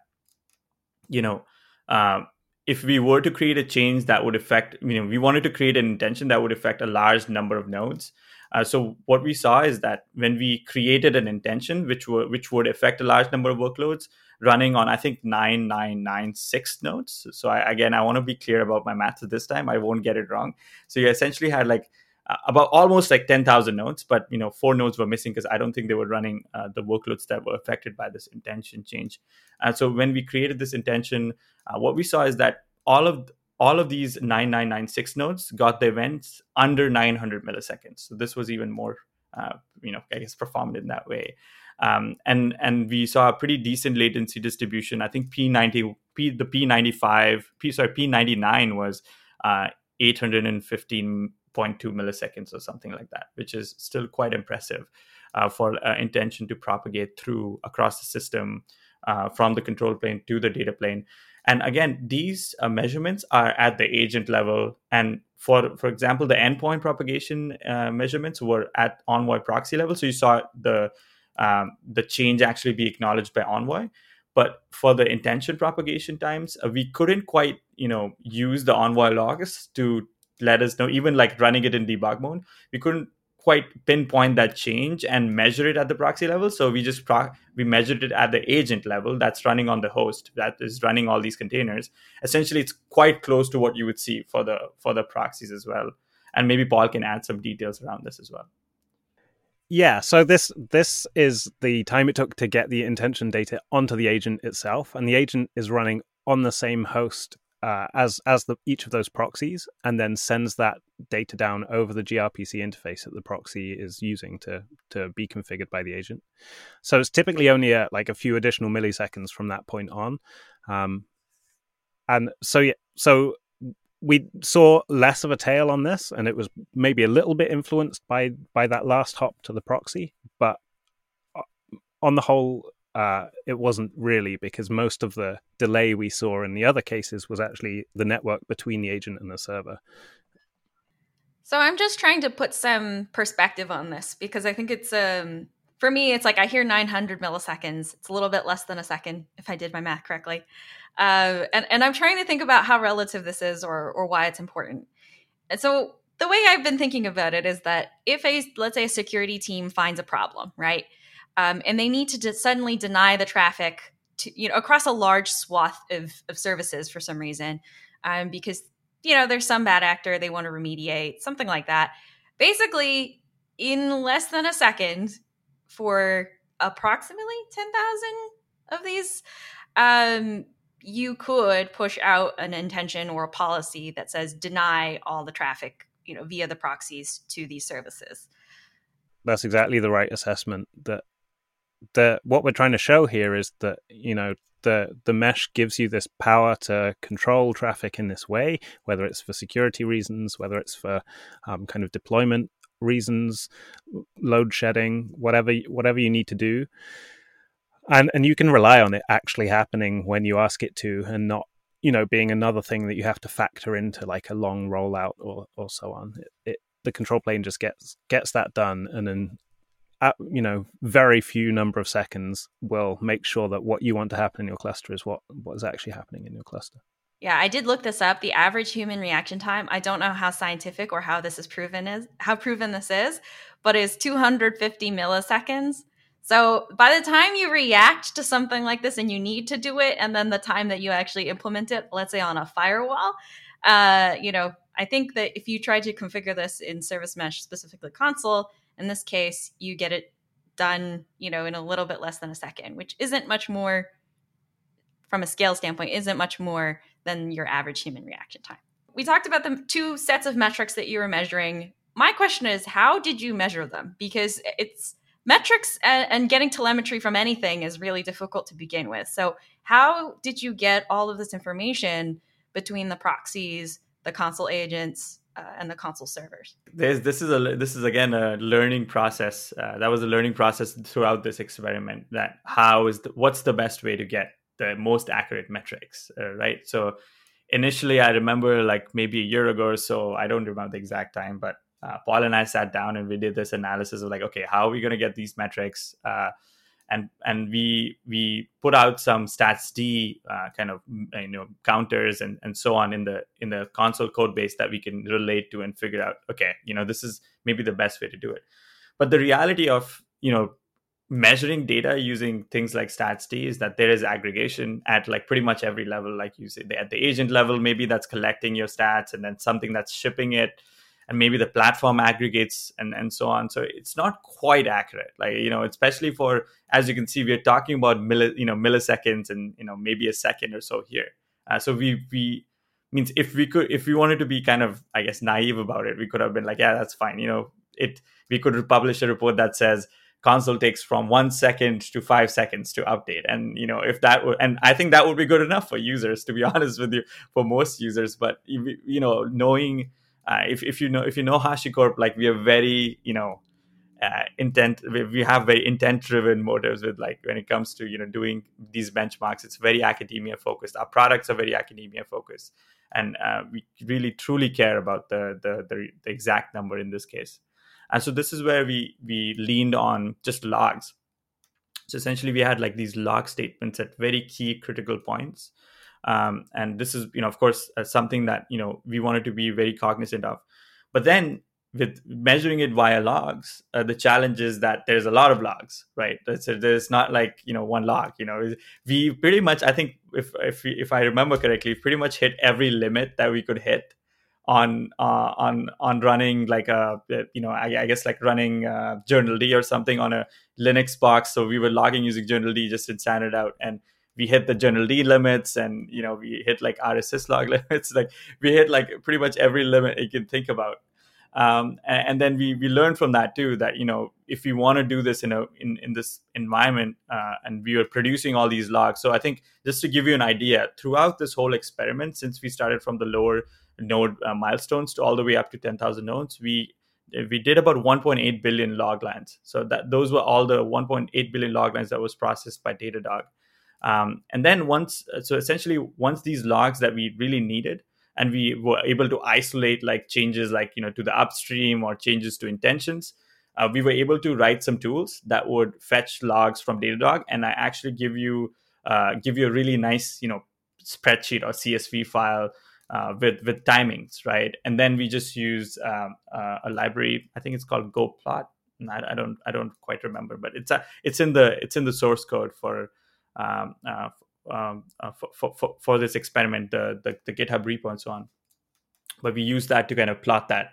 Speaker 3: you know um, if we were to create a change that would affect, you know, we wanted to create an intention that would affect a large number of nodes. Uh, so what we saw is that when we created an intention which would which would affect a large number of workloads running on I think nine nine nine six nodes. So I, again, I want to be clear about my math this time. I won't get it wrong. So you essentially had like uh, about almost like 10,000 nodes, but you know, four nodes were missing because I don't think they were running uh, the workloads that were affected by this intention change. And so when we created this intention, uh, what we saw is that all of all of these 9996 nodes got the events under 900 milliseconds. So this was even more, uh, you know, I guess performed in that way. Um, and and we saw a pretty decent latency distribution. I think P90, P the P95, P sorry P99 was uh, 815 0.2 milliseconds or something like that, which is still quite impressive uh, for uh, intention to propagate through across the system uh, from the control plane to the data plane. And again, these uh, measurements are at the agent level. And for for example, the endpoint propagation uh, measurements were at Envoy proxy level. So you saw the um, the change actually be acknowledged by Envoy. But for the intention propagation times, uh, we couldn't quite, you know, use the Envoy logs to let us know, even like running it in debug mode, we couldn't quite pinpoint that change and measure it at the proxy level. So we just pro- we measured it at the agent level that's running on the host that is running all these containers. Essentially, it's quite close to what you would see for the for the proxies as well. And maybe Paul can add some details around this as well.
Speaker 2: Yeah, so this this is the time it took to get the intention data onto the agent itself, and the agent is running on the same host uh, as as the, each of those proxies, and then sends that data down over the gRPC interface that the proxy is using to to be configured by the agent. So it's typically only a, like a few additional milliseconds from that point on. Um, and so yeah, so we saw less of a tail on this, and it was maybe a little bit influenced by by that last hop to the proxy, but uh, on the whole, uh, it wasn't really because most of the delay we saw in the other cases was actually the network between the agent and the server.
Speaker 1: So I'm just trying to put some perspective on this because I think it's um for me it's like I hear 900 milliseconds. It's a little bit less than a second if I did my math correctly. Uh, and, and I'm trying to think about how relative this is or, or why it's important. And so the way I've been thinking about it is that if a, let's say a security team finds a problem, right? Um, and they need to de- suddenly deny the traffic to, you know, across a large swath of, of services for some reason, um, because, you know, there's some bad actor, they want to remediate, something like that. Basically, in less than a second, for approximately 10,000 of these, um, you could push out an intention or a policy that says deny all the traffic you know via the proxies to these services
Speaker 2: that's exactly the right assessment that what we're trying to show here is that you know the the mesh gives you this power to control traffic in this way whether it's for security reasons whether it's for um, kind of deployment reasons load shedding whatever whatever you need to do. And and you can rely on it actually happening when you ask it to and not you know being another thing that you have to factor into like a long rollout or or so on. It, it the control plane just gets gets that done and then at, you know very few number of seconds will make sure that what you want to happen in your cluster is what what is actually happening in your cluster.
Speaker 1: Yeah i did look this up. The average human reaction time i don't know how scientific or how this is proven is how proven this is but is 250 milliseconds. So by the time you react to something like this and you need to do it, and then the time that you actually implement it, let's say on a firewall, uh, you know, I think that if you try to configure this in Service Mesh, specifically Consul, in this case, you get it done, you know, in a little bit less than a second, which isn't much more from a scale standpoint, isn't much more than your average human reaction time. We talked about the two sets of metrics that you were measuring. My question is, how did you measure them? Because it's metrics and, and, getting telemetry from anything is really difficult to begin with. So, how did you get all of this information between the proxies, the Consul agents, uh, and the Consul servers?
Speaker 3: This is a this is again a learning process. Uh, that was a learning process throughout this experiment. That how is the, what's the best way to get the most accurate metrics, uh, right? So. Initially, I remember like maybe a year ago or so. I don't remember the exact time, but uh, Paul and I sat down and we did this analysis of like, okay, how are we going to get these metrics? Uh, and and we we put out some StatsD uh, kind of you know counters and and so on in the in the Consul code base that we can relate to and figure out okay you know this is maybe the best way to do it. But the reality of you know measuring data using things like StatsD is that there is aggregation at like pretty much every level like you say at the agent level maybe that's collecting your stats and then something that's shipping it and maybe the platform aggregates and and so on. So it's not quite accurate. Like you know especially for as you can see we're talking about milli, you know milliseconds and you know maybe a second or so here. Uh, so we we means if we could if we wanted to be kind of i guess naive about it we could have been like yeah that's fine you know it we could publish a report that says Consul takes from one second to five seconds to update. And you know if that were and i think that would be good enough for users to be honest with you for most users. But you know knowing uh, if, if you know if you know HashiCorp, like we are very you know uh, intent we have very intent driven motives with like when it comes to you know doing these benchmarks it's very academia focused our products are very academia focused and uh, we really truly care about the, the, the the exact number in this case. And so this is where we we leaned on just logs. So essentially we had like these log statements at very key critical points um, and this is you know of course uh, something that you know we wanted to be very cognizant of. But then with measuring it via logs uh, the challenge is that there's a lot of logs right? So there's not like you know one log you know. We pretty much i think if if if i remember correctly pretty much hit every limit that we could hit on uh, on on running like a you know I, I guess like running uh, journald or something on a Linux box. So we were logging using journald just to standard out, and we hit the journald limits and you know we hit like rsyslog limits. Like we hit like pretty much every limit you can think about. Um, and, then we we learned from that too that you know if we want to do this in a in, in this environment uh, and we were producing all these logs. So I think just to give you an idea, throughout this whole experiment, since we started from the lower node uh, milestones to all the way up to 10,000 nodes, we we did about 1.8 billion log lines. So that those were all the 1.8 billion log lines that was processed by Datadog. Um, and then once, so essentially, once these logs that we really needed, and we were able to isolate like changes like you know to the upstream or changes to intentions, uh, we were able to write some tools that would fetch logs from Datadog, and I actually give you uh, give you a really nice you know spreadsheet or CSV file uh, with with timings, right? And then we just use um, uh, a library. I think it's called GoPlot. I, I, don't I don't quite remember, but it's a, it's in the it's in the source code for um, uh, um, uh, for, for, for this experiment, the, the, the GitHub repo and so on. But we use that to kind of plot that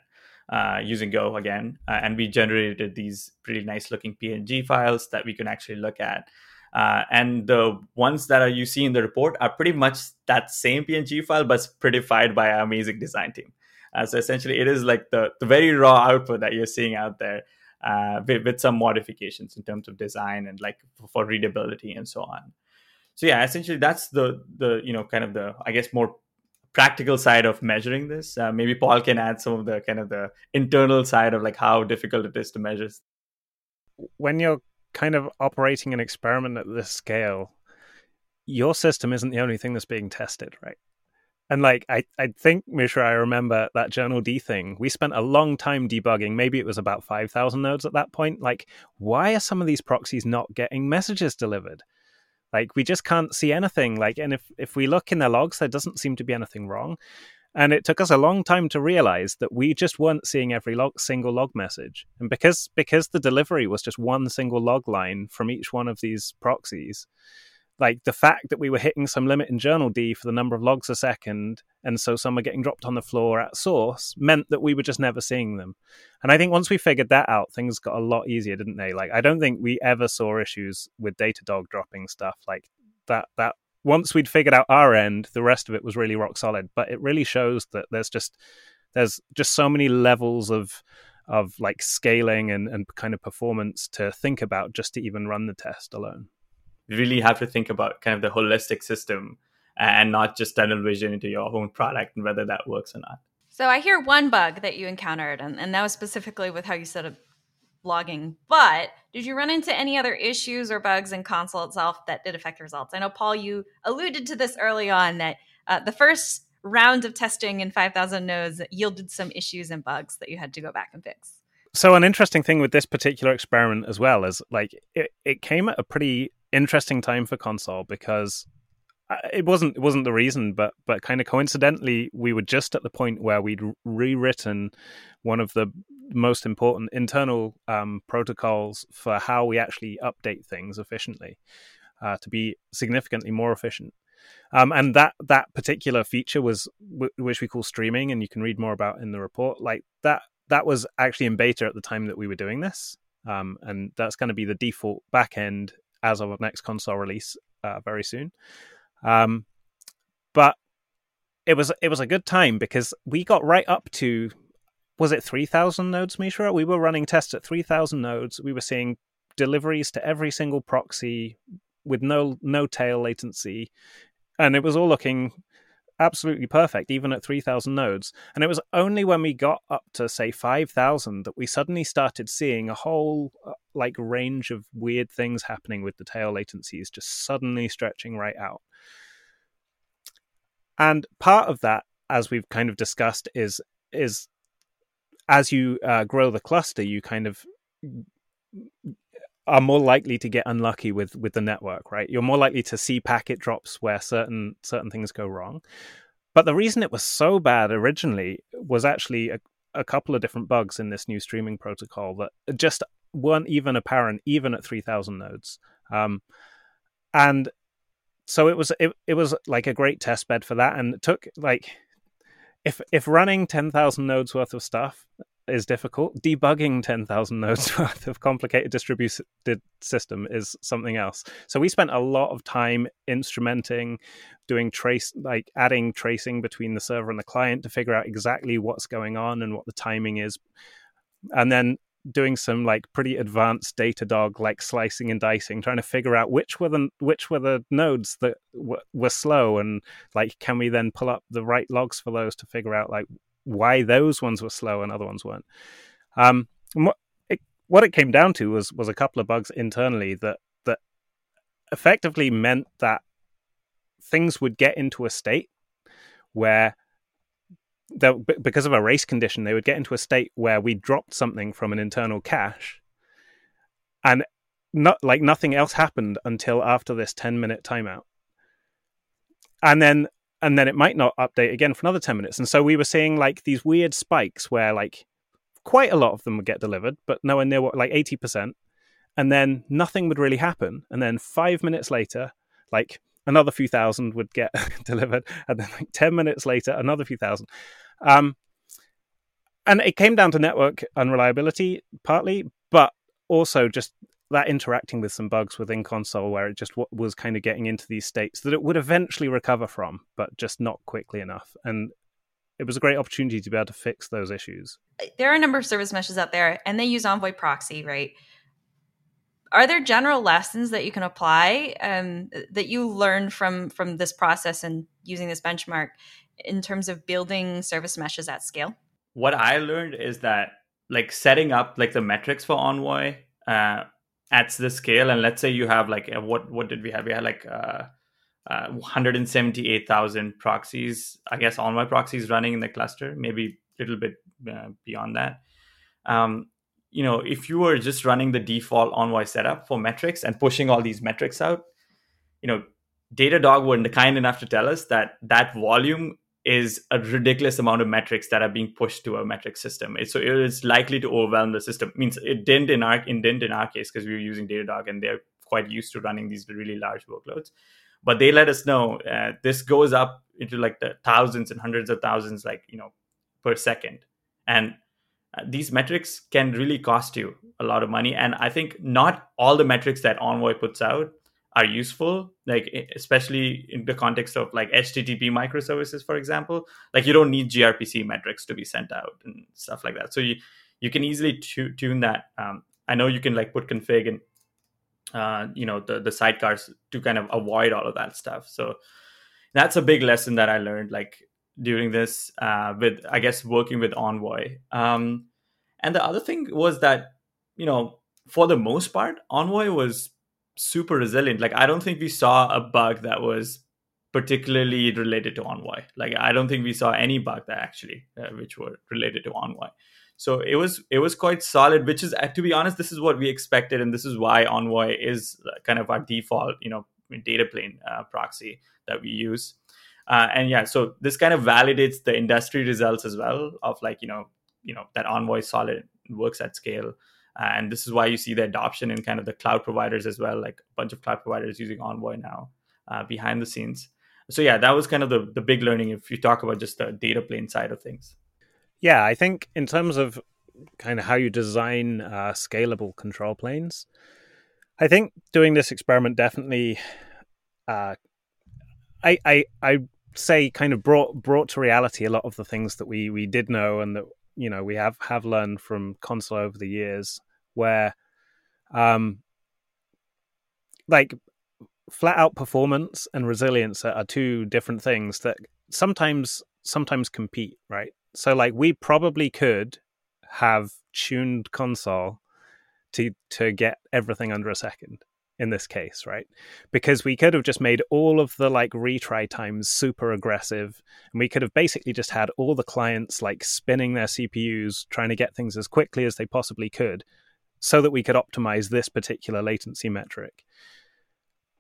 Speaker 3: uh, using Go again, uh, and we generated these pretty nice looking PNG files that we can actually look at. Uh, and the ones that are you see in the report are pretty much that same PNG file, but prettified by our amazing design team. Uh, so essentially, it is like the, the very raw output that you're seeing out there uh, with, with, some modifications in terms of design and like for readability and so on. So yeah, essentially that's the the you know kind of the I guess more practical side of measuring this. Uh, maybe Paul can add some of the kind of the internal side of like how difficult it is to measure.
Speaker 2: When you're kind of operating an experiment at this scale, your system isn't the only thing that's being tested, right? And like I, I think Mishra, I remember that journald thing. We spent a long time debugging. Maybe it was about five thousand nodes at that point. Like, why are some of these proxies not getting messages delivered? Like, we just can't see anything. Like, and if if we look in their logs, there doesn't seem to be anything wrong. And it took us a long time to realize that we just weren't seeing every log, single log message. And because because the delivery was just one single log line from each one of these proxies, like the fact that we were hitting some limit in journald for the number of logs a second, and so some are getting dropped on the floor at source, meant that we were just never seeing them. And I think once we figured that out, things got a lot easier, didn't they? Like I don't think we ever saw issues with Datadog dropping stuff like that. That once we'd figured out our end, the rest of it was really rock solid. But it really shows that there's just there's just so many levels of of like scaling and, and kind of performance to think about just to even run the test alone.
Speaker 3: Really have to think about kind of the holistic system and not just tunnel vision into your own product and whether that works or not.
Speaker 1: So I hear one bug that you encountered, and, and that was specifically with how you set up logging. But did you run into any other issues or bugs in Consul itself that did affect results? I know, Paul, you alluded to this early on that uh, the first round of testing in 5,000 nodes yielded some issues and bugs that you had to go back and fix.
Speaker 2: So, an interesting thing with this particular experiment as well is like it, it came at a pretty interesting time for Consul because it wasn't it wasn't the reason, but but kind of coincidentally, we were just at the point where we'd rewritten one of the most important internal um, protocols for how we actually update things efficiently uh, to be significantly more efficient. Um, and that that particular feature was w- which we call streaming, and you can read more about in the report. Like that that was actually in beta at the time that we were doing this, um, and that's going to be the default backend as of next Consul release uh, very soon. Um, but it was it was a good time because we got right up to was it 3000 nodes Mishra? We were running tests at 3000 nodes. We were seeing deliveries to every single proxy with no no tail latency and it was all looking absolutely perfect even at 3000 nodes. And it was only when we got up to say 5000 that we suddenly started seeing a whole uh, like range of weird things happening with the tail latencies just suddenly stretching right out. And part of that as we've kind of discussed is is as you uh, grow the cluster you kind of are more likely to get unlucky with with the network, right? You're more likely to see packet drops where certain certain things go wrong. But the reason it was so bad originally was actually a, a couple of different bugs in this new streaming protocol that just weren't even apparent even at 3000 nodes. Um, and so it was it, it was like a great test bed for that and it took like if if running 10,000 nodes worth of stuff is difficult. Debugging 10,000 nodes worth of complicated distributed system is something else. So we spent a lot of time instrumenting, doing trace, like adding tracing between the server and the client to figure out exactly what's going on and what the timing is. And then doing some like pretty advanced Datadog like slicing and dicing trying to figure out which were the which were the nodes that w- were slow and like can we then pull up the right logs for those to figure out like why those ones were slow and other ones weren't. Um what it, what it came down to was was a couple of bugs internally that that effectively meant that things would get into a state where because of a race condition, they would get into a state where we dropped something from an internal cache, and not like nothing else happened until after this ten minute timeout, and then and then it might not update again for another ten minutes, and so we were seeing like these weird spikes where like quite a lot of them would get delivered, but nowhere near what like eighty percent, and then nothing would really happen, and then five minutes later, like another few thousand would get delivered, and then like ten minutes later, another few thousand. Um, and it came down to network unreliability partly, but also just that interacting with some bugs within Consul where it just w- was kind of getting into these states that it would eventually recover from, but just not quickly enough. And it was a great opportunity to be able to fix those issues.
Speaker 1: There are a number of service meshes out there, and they use Envoy proxy, right? are there general lessons that you can apply um, that you learned from from this process and using this benchmark in terms of building service meshes at scale
Speaker 3: what i learned is that like setting up like the metrics for envoy uh, at the scale and let's say you have like uh, what what did we have? We had like uh, uh, 178,000 proxies i guess envoy proxies running in the cluster maybe a little bit uh, beyond that. Um, you know, if you were just running the default Envoy setup for metrics and pushing all these metrics out, you know, Datadog were kind enough to tell us that that volume is a ridiculous amount of metrics that are being pushed to a metric system. so it is likely to overwhelm the system. It means it didn't in our it didn't in our case because we were using Datadog and they're quite used to running these really large workloads. But they let us know uh, this goes up into like the thousands and hundreds of thousands, like you know, per second. And uh, these metrics can really cost you a lot of money and i think not all the metrics that envoy puts out are useful like especially in the context of like http microservices for example like you don't need grpc metrics to be sent out and stuff like that so you you can easily tu- tune that um, i know you can like put config and uh, you know the the sidecars to kind of avoid all of that stuff so that's a big lesson that i learned like during this uh, with I guess working with Envoy. Um, and the other thing was that you know for the most part Envoy was super resilient. Like I don't think we saw a bug that was particularly related to Envoy. Like I don't think we saw any bug that actually uh, which were related to Envoy. So it was it was quite solid. Which is uh, to be honest, this is what we expected, and this is why Envoy is uh, kind of our default, you know, data plane uh, proxy that we use. Uh, and yeah, so this kind of validates the industry results as well of like you know you know that Envoy solid works at scale. Uh, and this is why you see the adoption in kind of the cloud providers as well, like a bunch of cloud providers using Envoy now uh, behind the scenes. So yeah, that was kind of the the big learning if you talk about just the data plane side of things.
Speaker 2: Yeah, I think in terms of kind of how you design uh, scalable control planes, I think doing this experiment definitely uh, I, I I say kind of brought brought to reality a lot of the things that we we did know and that you know we have have learned from Consul over the years where um like flat out performance and resilience are, are two different things that sometimes sometimes compete right? So like we probably could have tuned Consul to to get everything under a second in this case, right? Because we could have just made all of the like retry times super aggressive, and we could have basically just had all the clients like spinning their CPUs trying to get things as quickly as they possibly could so that we could optimize this particular latency metric.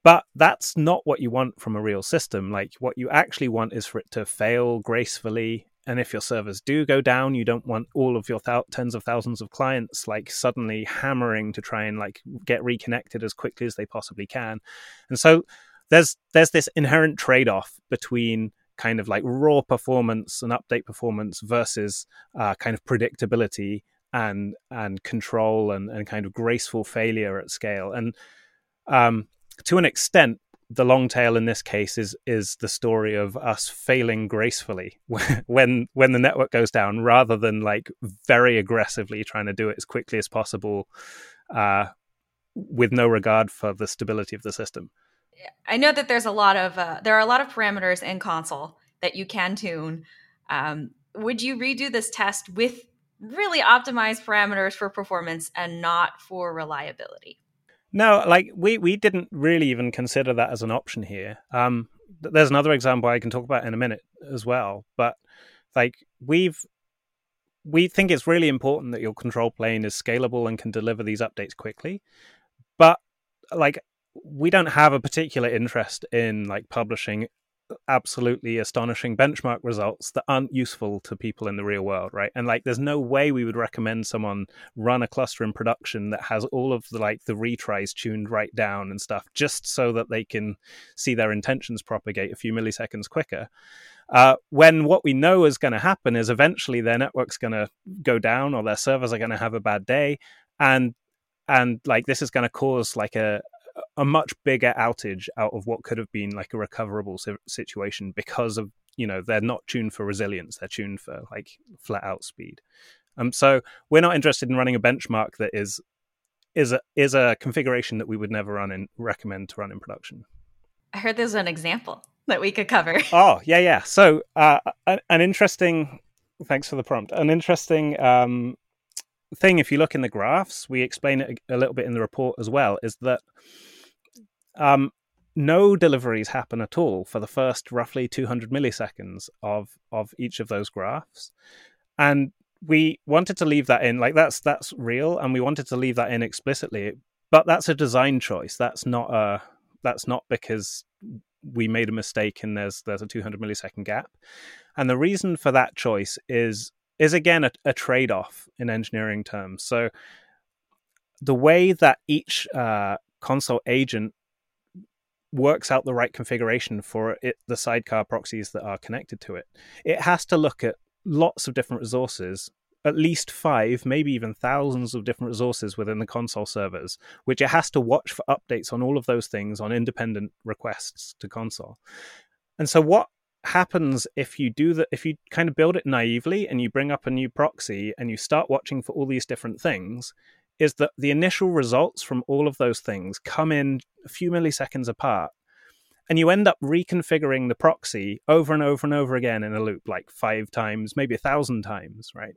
Speaker 2: But that's not what you want from a real system. Like, what you actually want is for it to fail gracefully and if your servers do go down you don't want all of your th- tens of thousands of clients like suddenly hammering to try and like get reconnected as quickly as they possibly can and so there's there's this inherent trade-off between kind of like raw performance and update performance versus uh, kind of predictability and and control and, and kind of graceful failure at scale. And um, to an extent, the long tail in this case is is the story of us failing gracefully when when the network goes down, rather than like very aggressively trying to do it as quickly as possible, uh, with no regard for the stability of the system.
Speaker 1: I know that there's a lot of uh, there are a lot of parameters in Consul that you can tune. Um, would you redo this test with really optimized parameters for performance and not for reliability?
Speaker 2: No, like we we didn't really even consider that as an option here. Um, there's another example I can talk about in a minute as well, but like we've we think it's really important that your control plane is scalable and can deliver these updates quickly. But like we don't have a particular interest in like publishing absolutely astonishing benchmark results that aren't useful to people in the real world right? And like there's no way we would recommend someone run a cluster in production that has all of the like the retries tuned right down and stuff just so that they can see their intentions propagate a few milliseconds quicker. Uh, when what we know is going to happen is eventually their network's going to go down or their servers are going to have a bad day and and like this is going to cause like a a much bigger outage out of what could have been like a recoverable situation because of you know they're not tuned for resilience they're tuned for like flat out speed. Um so we're not interested in running a benchmark that is is a is a configuration that we would never run and recommend to run in production.
Speaker 1: I heard there's an example that we could cover.
Speaker 2: Oh yeah yeah. So uh, an interesting thanks for the prompt. An interesting um thing if you look in the graphs we explain it a little bit in the report as well is that um, no deliveries happen at all for the first roughly 200 milliseconds of of each of those graphs. And we wanted to leave that in like that's that's real and we wanted to leave that in explicitly but that's a design choice. That's not a that's not because we made a mistake and there's there's a 200 millisecond gap. And the reason for that choice is is again a, a trade-off in engineering terms. So the way that each uh, Consul agent works out the right configuration for it, the sidecar proxies that are connected to it. It has to look at lots of different resources, at least five, maybe even thousands of different resources within the Consul servers, which it has to watch for updates on all of those things on independent requests to Consul. And so what happens if you do that if you kind of build it naively and you bring up a new proxy and you start watching for all these different things is that the initial results from all of those things come in a few milliseconds apart. And you end up reconfiguring the proxy over and over and over again in a loop, like five times, maybe a thousand times, right?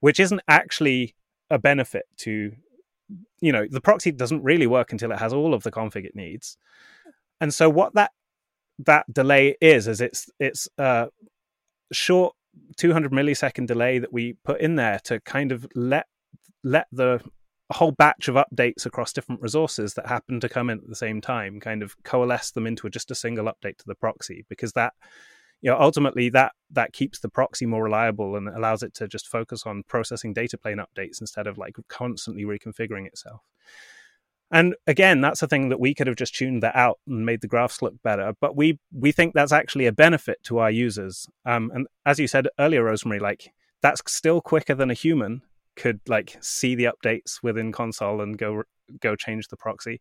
Speaker 2: Which isn't actually a benefit to, you know, the proxy doesn't really work until it has all of the config it needs. And so what that that delay is, is it's it's a short 200 millisecond delay that we put in there to kind of let let the a whole batch of updates across different resources that happen to come in at the same time, kind of coalesce them into just a single update to the proxy, because that you know ultimately that that keeps the proxy more reliable and allows it to just focus on processing data plane updates instead of like constantly reconfiguring itself. And again that's a thing that we could have just tuned that out and made the graphs look better but we we think that's actually a benefit to our users. Um, and as you said earlier rosemary like that's still quicker than a human could like see the updates within Consul and go go change the proxy.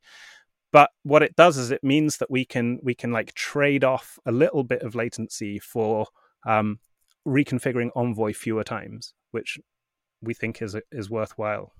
Speaker 2: But what it does is it means that we can we can like trade off a little bit of latency for um, reconfiguring envoy fewer times which we think is is worthwhile.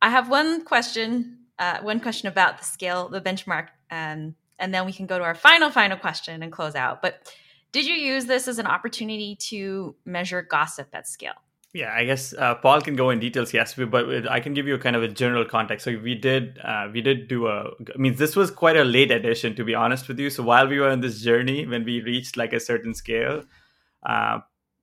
Speaker 1: I have one question uh, one question about the scale the benchmark um, and then we can go to our final final question and close out. But did you use this as an opportunity to measure gossip at scale
Speaker 3: yeah, I guess uh, Paul can go in details. Yes, but I can give you kind of a general context. So we did, uh, we did do a. I mean, this was quite a late addition, to be honest with you. So while we were on this journey, when we reached like a certain scale, uh,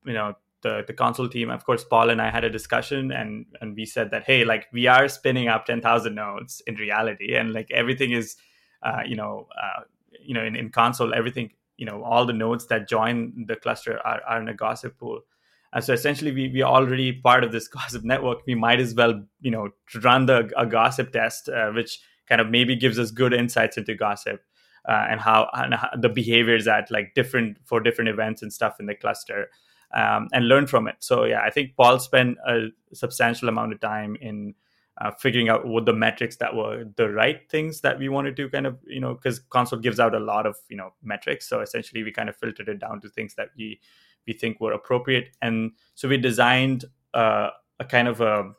Speaker 3: you know, the the Consul team, of course, Paul and I had a discussion, and and we said that hey, like we are spinning up ten thousand nodes in reality, and like everything is, uh, you know, uh, you know, in, in Consul, everything, you know, all the nodes that join the cluster are, are in a gossip pool and so essentially, we we are already part of this gossip network. We might as well, you know, run the a gossip test, uh, which kind of maybe gives us good insights into gossip. uh, and how and how the behaviors at like different for different events and stuff in the cluster um, and learn from it so yeah i think paul spent a substantial amount of time in uh, figuring out what the metrics that were the right things that we wanted to kind of you know because Consul gives out a lot of you know metrics so essentially we kind of filtered it down to things that we we think were appropriate and so we designed uh, a kind of a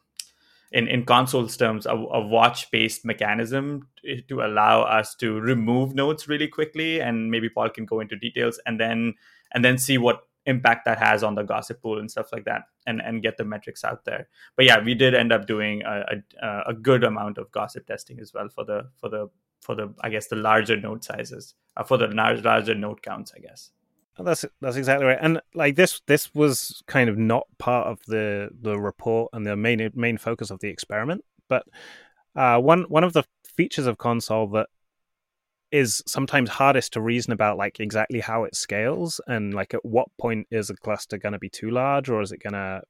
Speaker 3: in, in Consul's terms, a, a watch based mechanism to allow us to remove nodes really quickly. And maybe Paul can go into details and then and then see what impact that has on the gossip pool and stuff like that and, and get the metrics out there. But yeah, we did end up doing a, a, a good amount of gossip testing as well for the for the for the I guess the larger node sizes, uh, for the large, larger node counts, I guess.
Speaker 2: That's that's exactly right. And like this this was kind of not part of the the report and the main main focus of the experiment, but uh, one one of the features of Consul that is sometimes hardest to reason about like exactly how it scales and like at what point is a cluster going to be too large or is it going to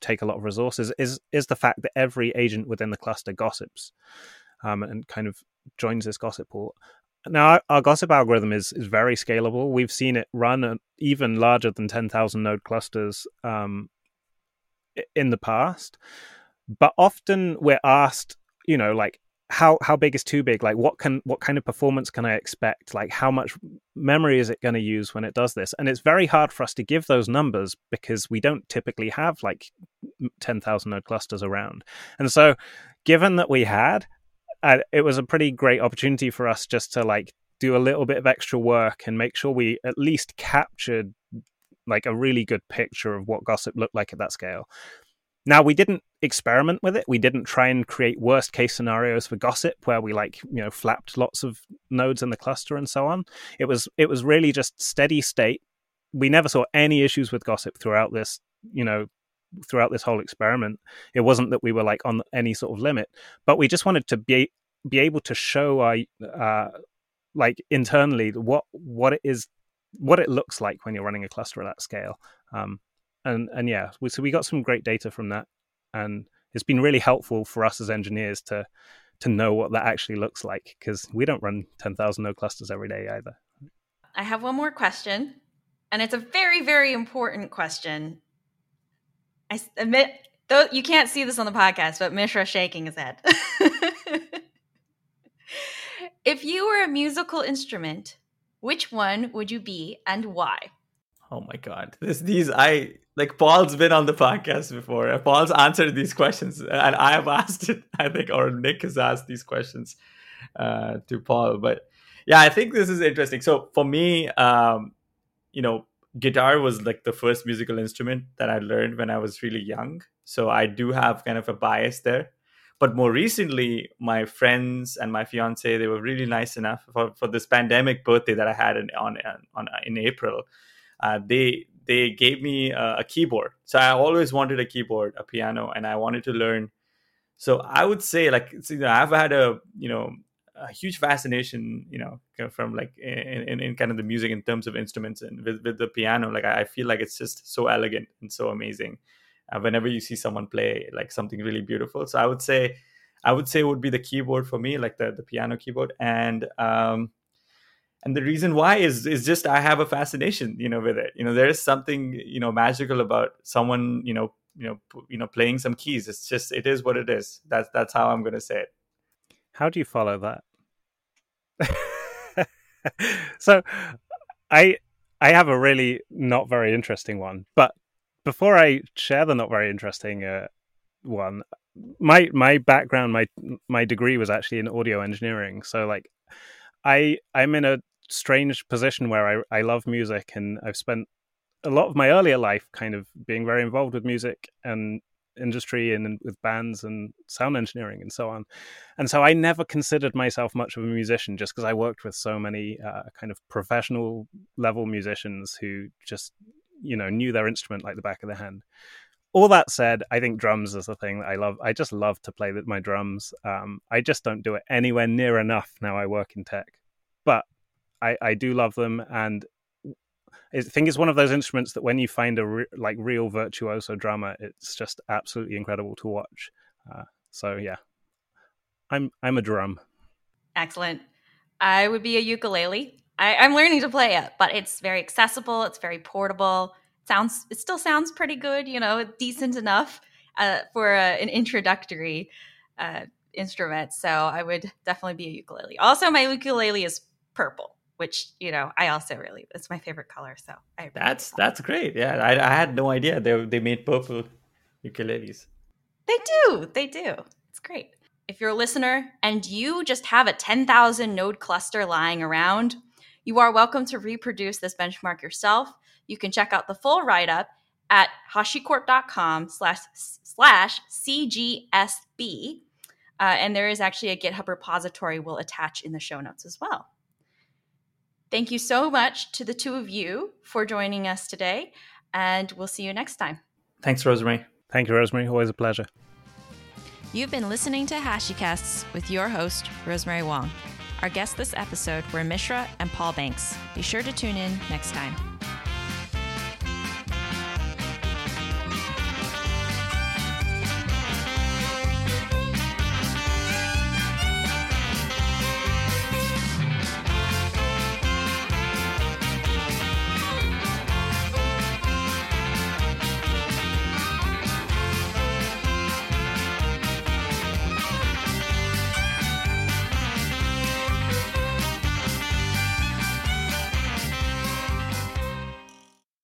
Speaker 2: take a lot of resources is is the fact that every agent within the cluster gossips um, and kind of joins this gossip pool now, our gossip algorithm is, is very scalable. We've seen it run even larger than 10,000 node clusters um, in the past. But often we're asked, you know, like, how how big is too big like what can what kind of performance can i expect like how much memory is it going to use when it does this and it's very hard for us to give those numbers because we don't typically have like 10,000 node clusters around and so given that we had uh, it was a pretty great opportunity for us just to like do a little bit of extra work and make sure we at least captured like a really good picture of what gossip looked like at that scale. Now we didn't experiment with it. We didn't try and create worst case scenarios for gossip where we like, you know, flapped lots of nodes in the cluster and so on. It was it was really just steady state. We never saw any issues with gossip throughout this, you know, throughout this whole experiment. It wasn't that we were like on any sort of limit, but we just wanted to be be able to show our uh, like internally what what it is what it looks like when you're running a cluster at that scale. Um, and and yeah, we, so we got some great data from that, and it's been really helpful for us as engineers to to know what that actually looks like because we don't run 10,000 node clusters every day either.
Speaker 1: I have one more question, and it's a very, very important question. I admit, though you can't see this on the podcast, but Mishra shaking his head. if you were a musical instrument, which one would you be and why?
Speaker 3: Oh my god. This these I like Paul's been on the podcast before. Paul's answered these questions and I have asked it, I think, or Nick has asked these questions uh, to Paul. But yeah, I think this is interesting. So for me, um, you know, guitar was like the first musical instrument that I learned when I was really young. So I do have kind of a bias there. But more recently, my friends and my fiance they were really nice enough for, for this pandemic birthday that I had in, on, on in April. Uh, they they gave me a, a keyboard. So I always wanted a keyboard, a piano, and I wanted to learn. So I would say like you know, I've had a you know a huge fascination, you know, from like in, in, in, kind of the music in terms of instruments and with, with the piano. Like I feel like it's just so elegant and so amazing. Uh, whenever you see someone play like something really beautiful, so I would say, I would say would be the keyboard for me, like the the piano keyboard, and um, and the reason why is is just I have a fascination, you know, with it. You know, there is something you know magical about someone, you know, you know, you know, playing some keys. It's just it is what it is. That's that's how I'm gonna say it.
Speaker 2: How do you follow that? so I I have a really not very interesting one, but before I share the not very interesting uh, one, my my background, my my degree was actually in audio engineering. So like, I I'm in a strange position where I I love music and I've spent a lot of my earlier life kind of being very involved with music and industry and with bands and sound engineering and so on. And so I never considered myself much of a musician just because I worked with so many uh, kind of professional level musicians who just, you know, knew their instrument like the back of their hand. All that said, I think drums is the thing that I love. I just love to play my drums. Um, I just don't do it anywhere near enough now I work in tech. But I, I do love them. And I think it's one of those instruments that when you find a re- like real virtuoso drummer, it's just absolutely incredible to watch. Uh, so yeah, I'm I'm a drum.
Speaker 1: Excellent. I would be a ukulele. I, I'm learning to play it, but it's very accessible. It's very portable. sounds it still sounds pretty good. You know, decent enough uh, for a, an introductory uh, instrument. So I would definitely be a ukulele. Also, my ukulele is purple, which you know I also really it's my favorite color. So I
Speaker 3: that's that's great. Yeah, I, I had no idea they they made purple ukuleles.
Speaker 1: They do. They do. It's great. If you're a listener and you just have a 10,000 node cluster lying around, you are welcome to reproduce this benchmark yourself. You can check out the full write-up at hashicorp.com slash slash CGSB. Uh, and there is actually a GitHub repository we'll attach in the show notes as well. Thank you so much to the two of you for joining us today, and we'll see you next time.
Speaker 3: Thanks, Rosemary.
Speaker 2: Thank you, Rosemary. Always a pleasure.
Speaker 1: You've been listening to HashiCasts with your host, Rosemary Wong. Our guests this episode were Mishra and Paul Banks. Be sure to tune in next time.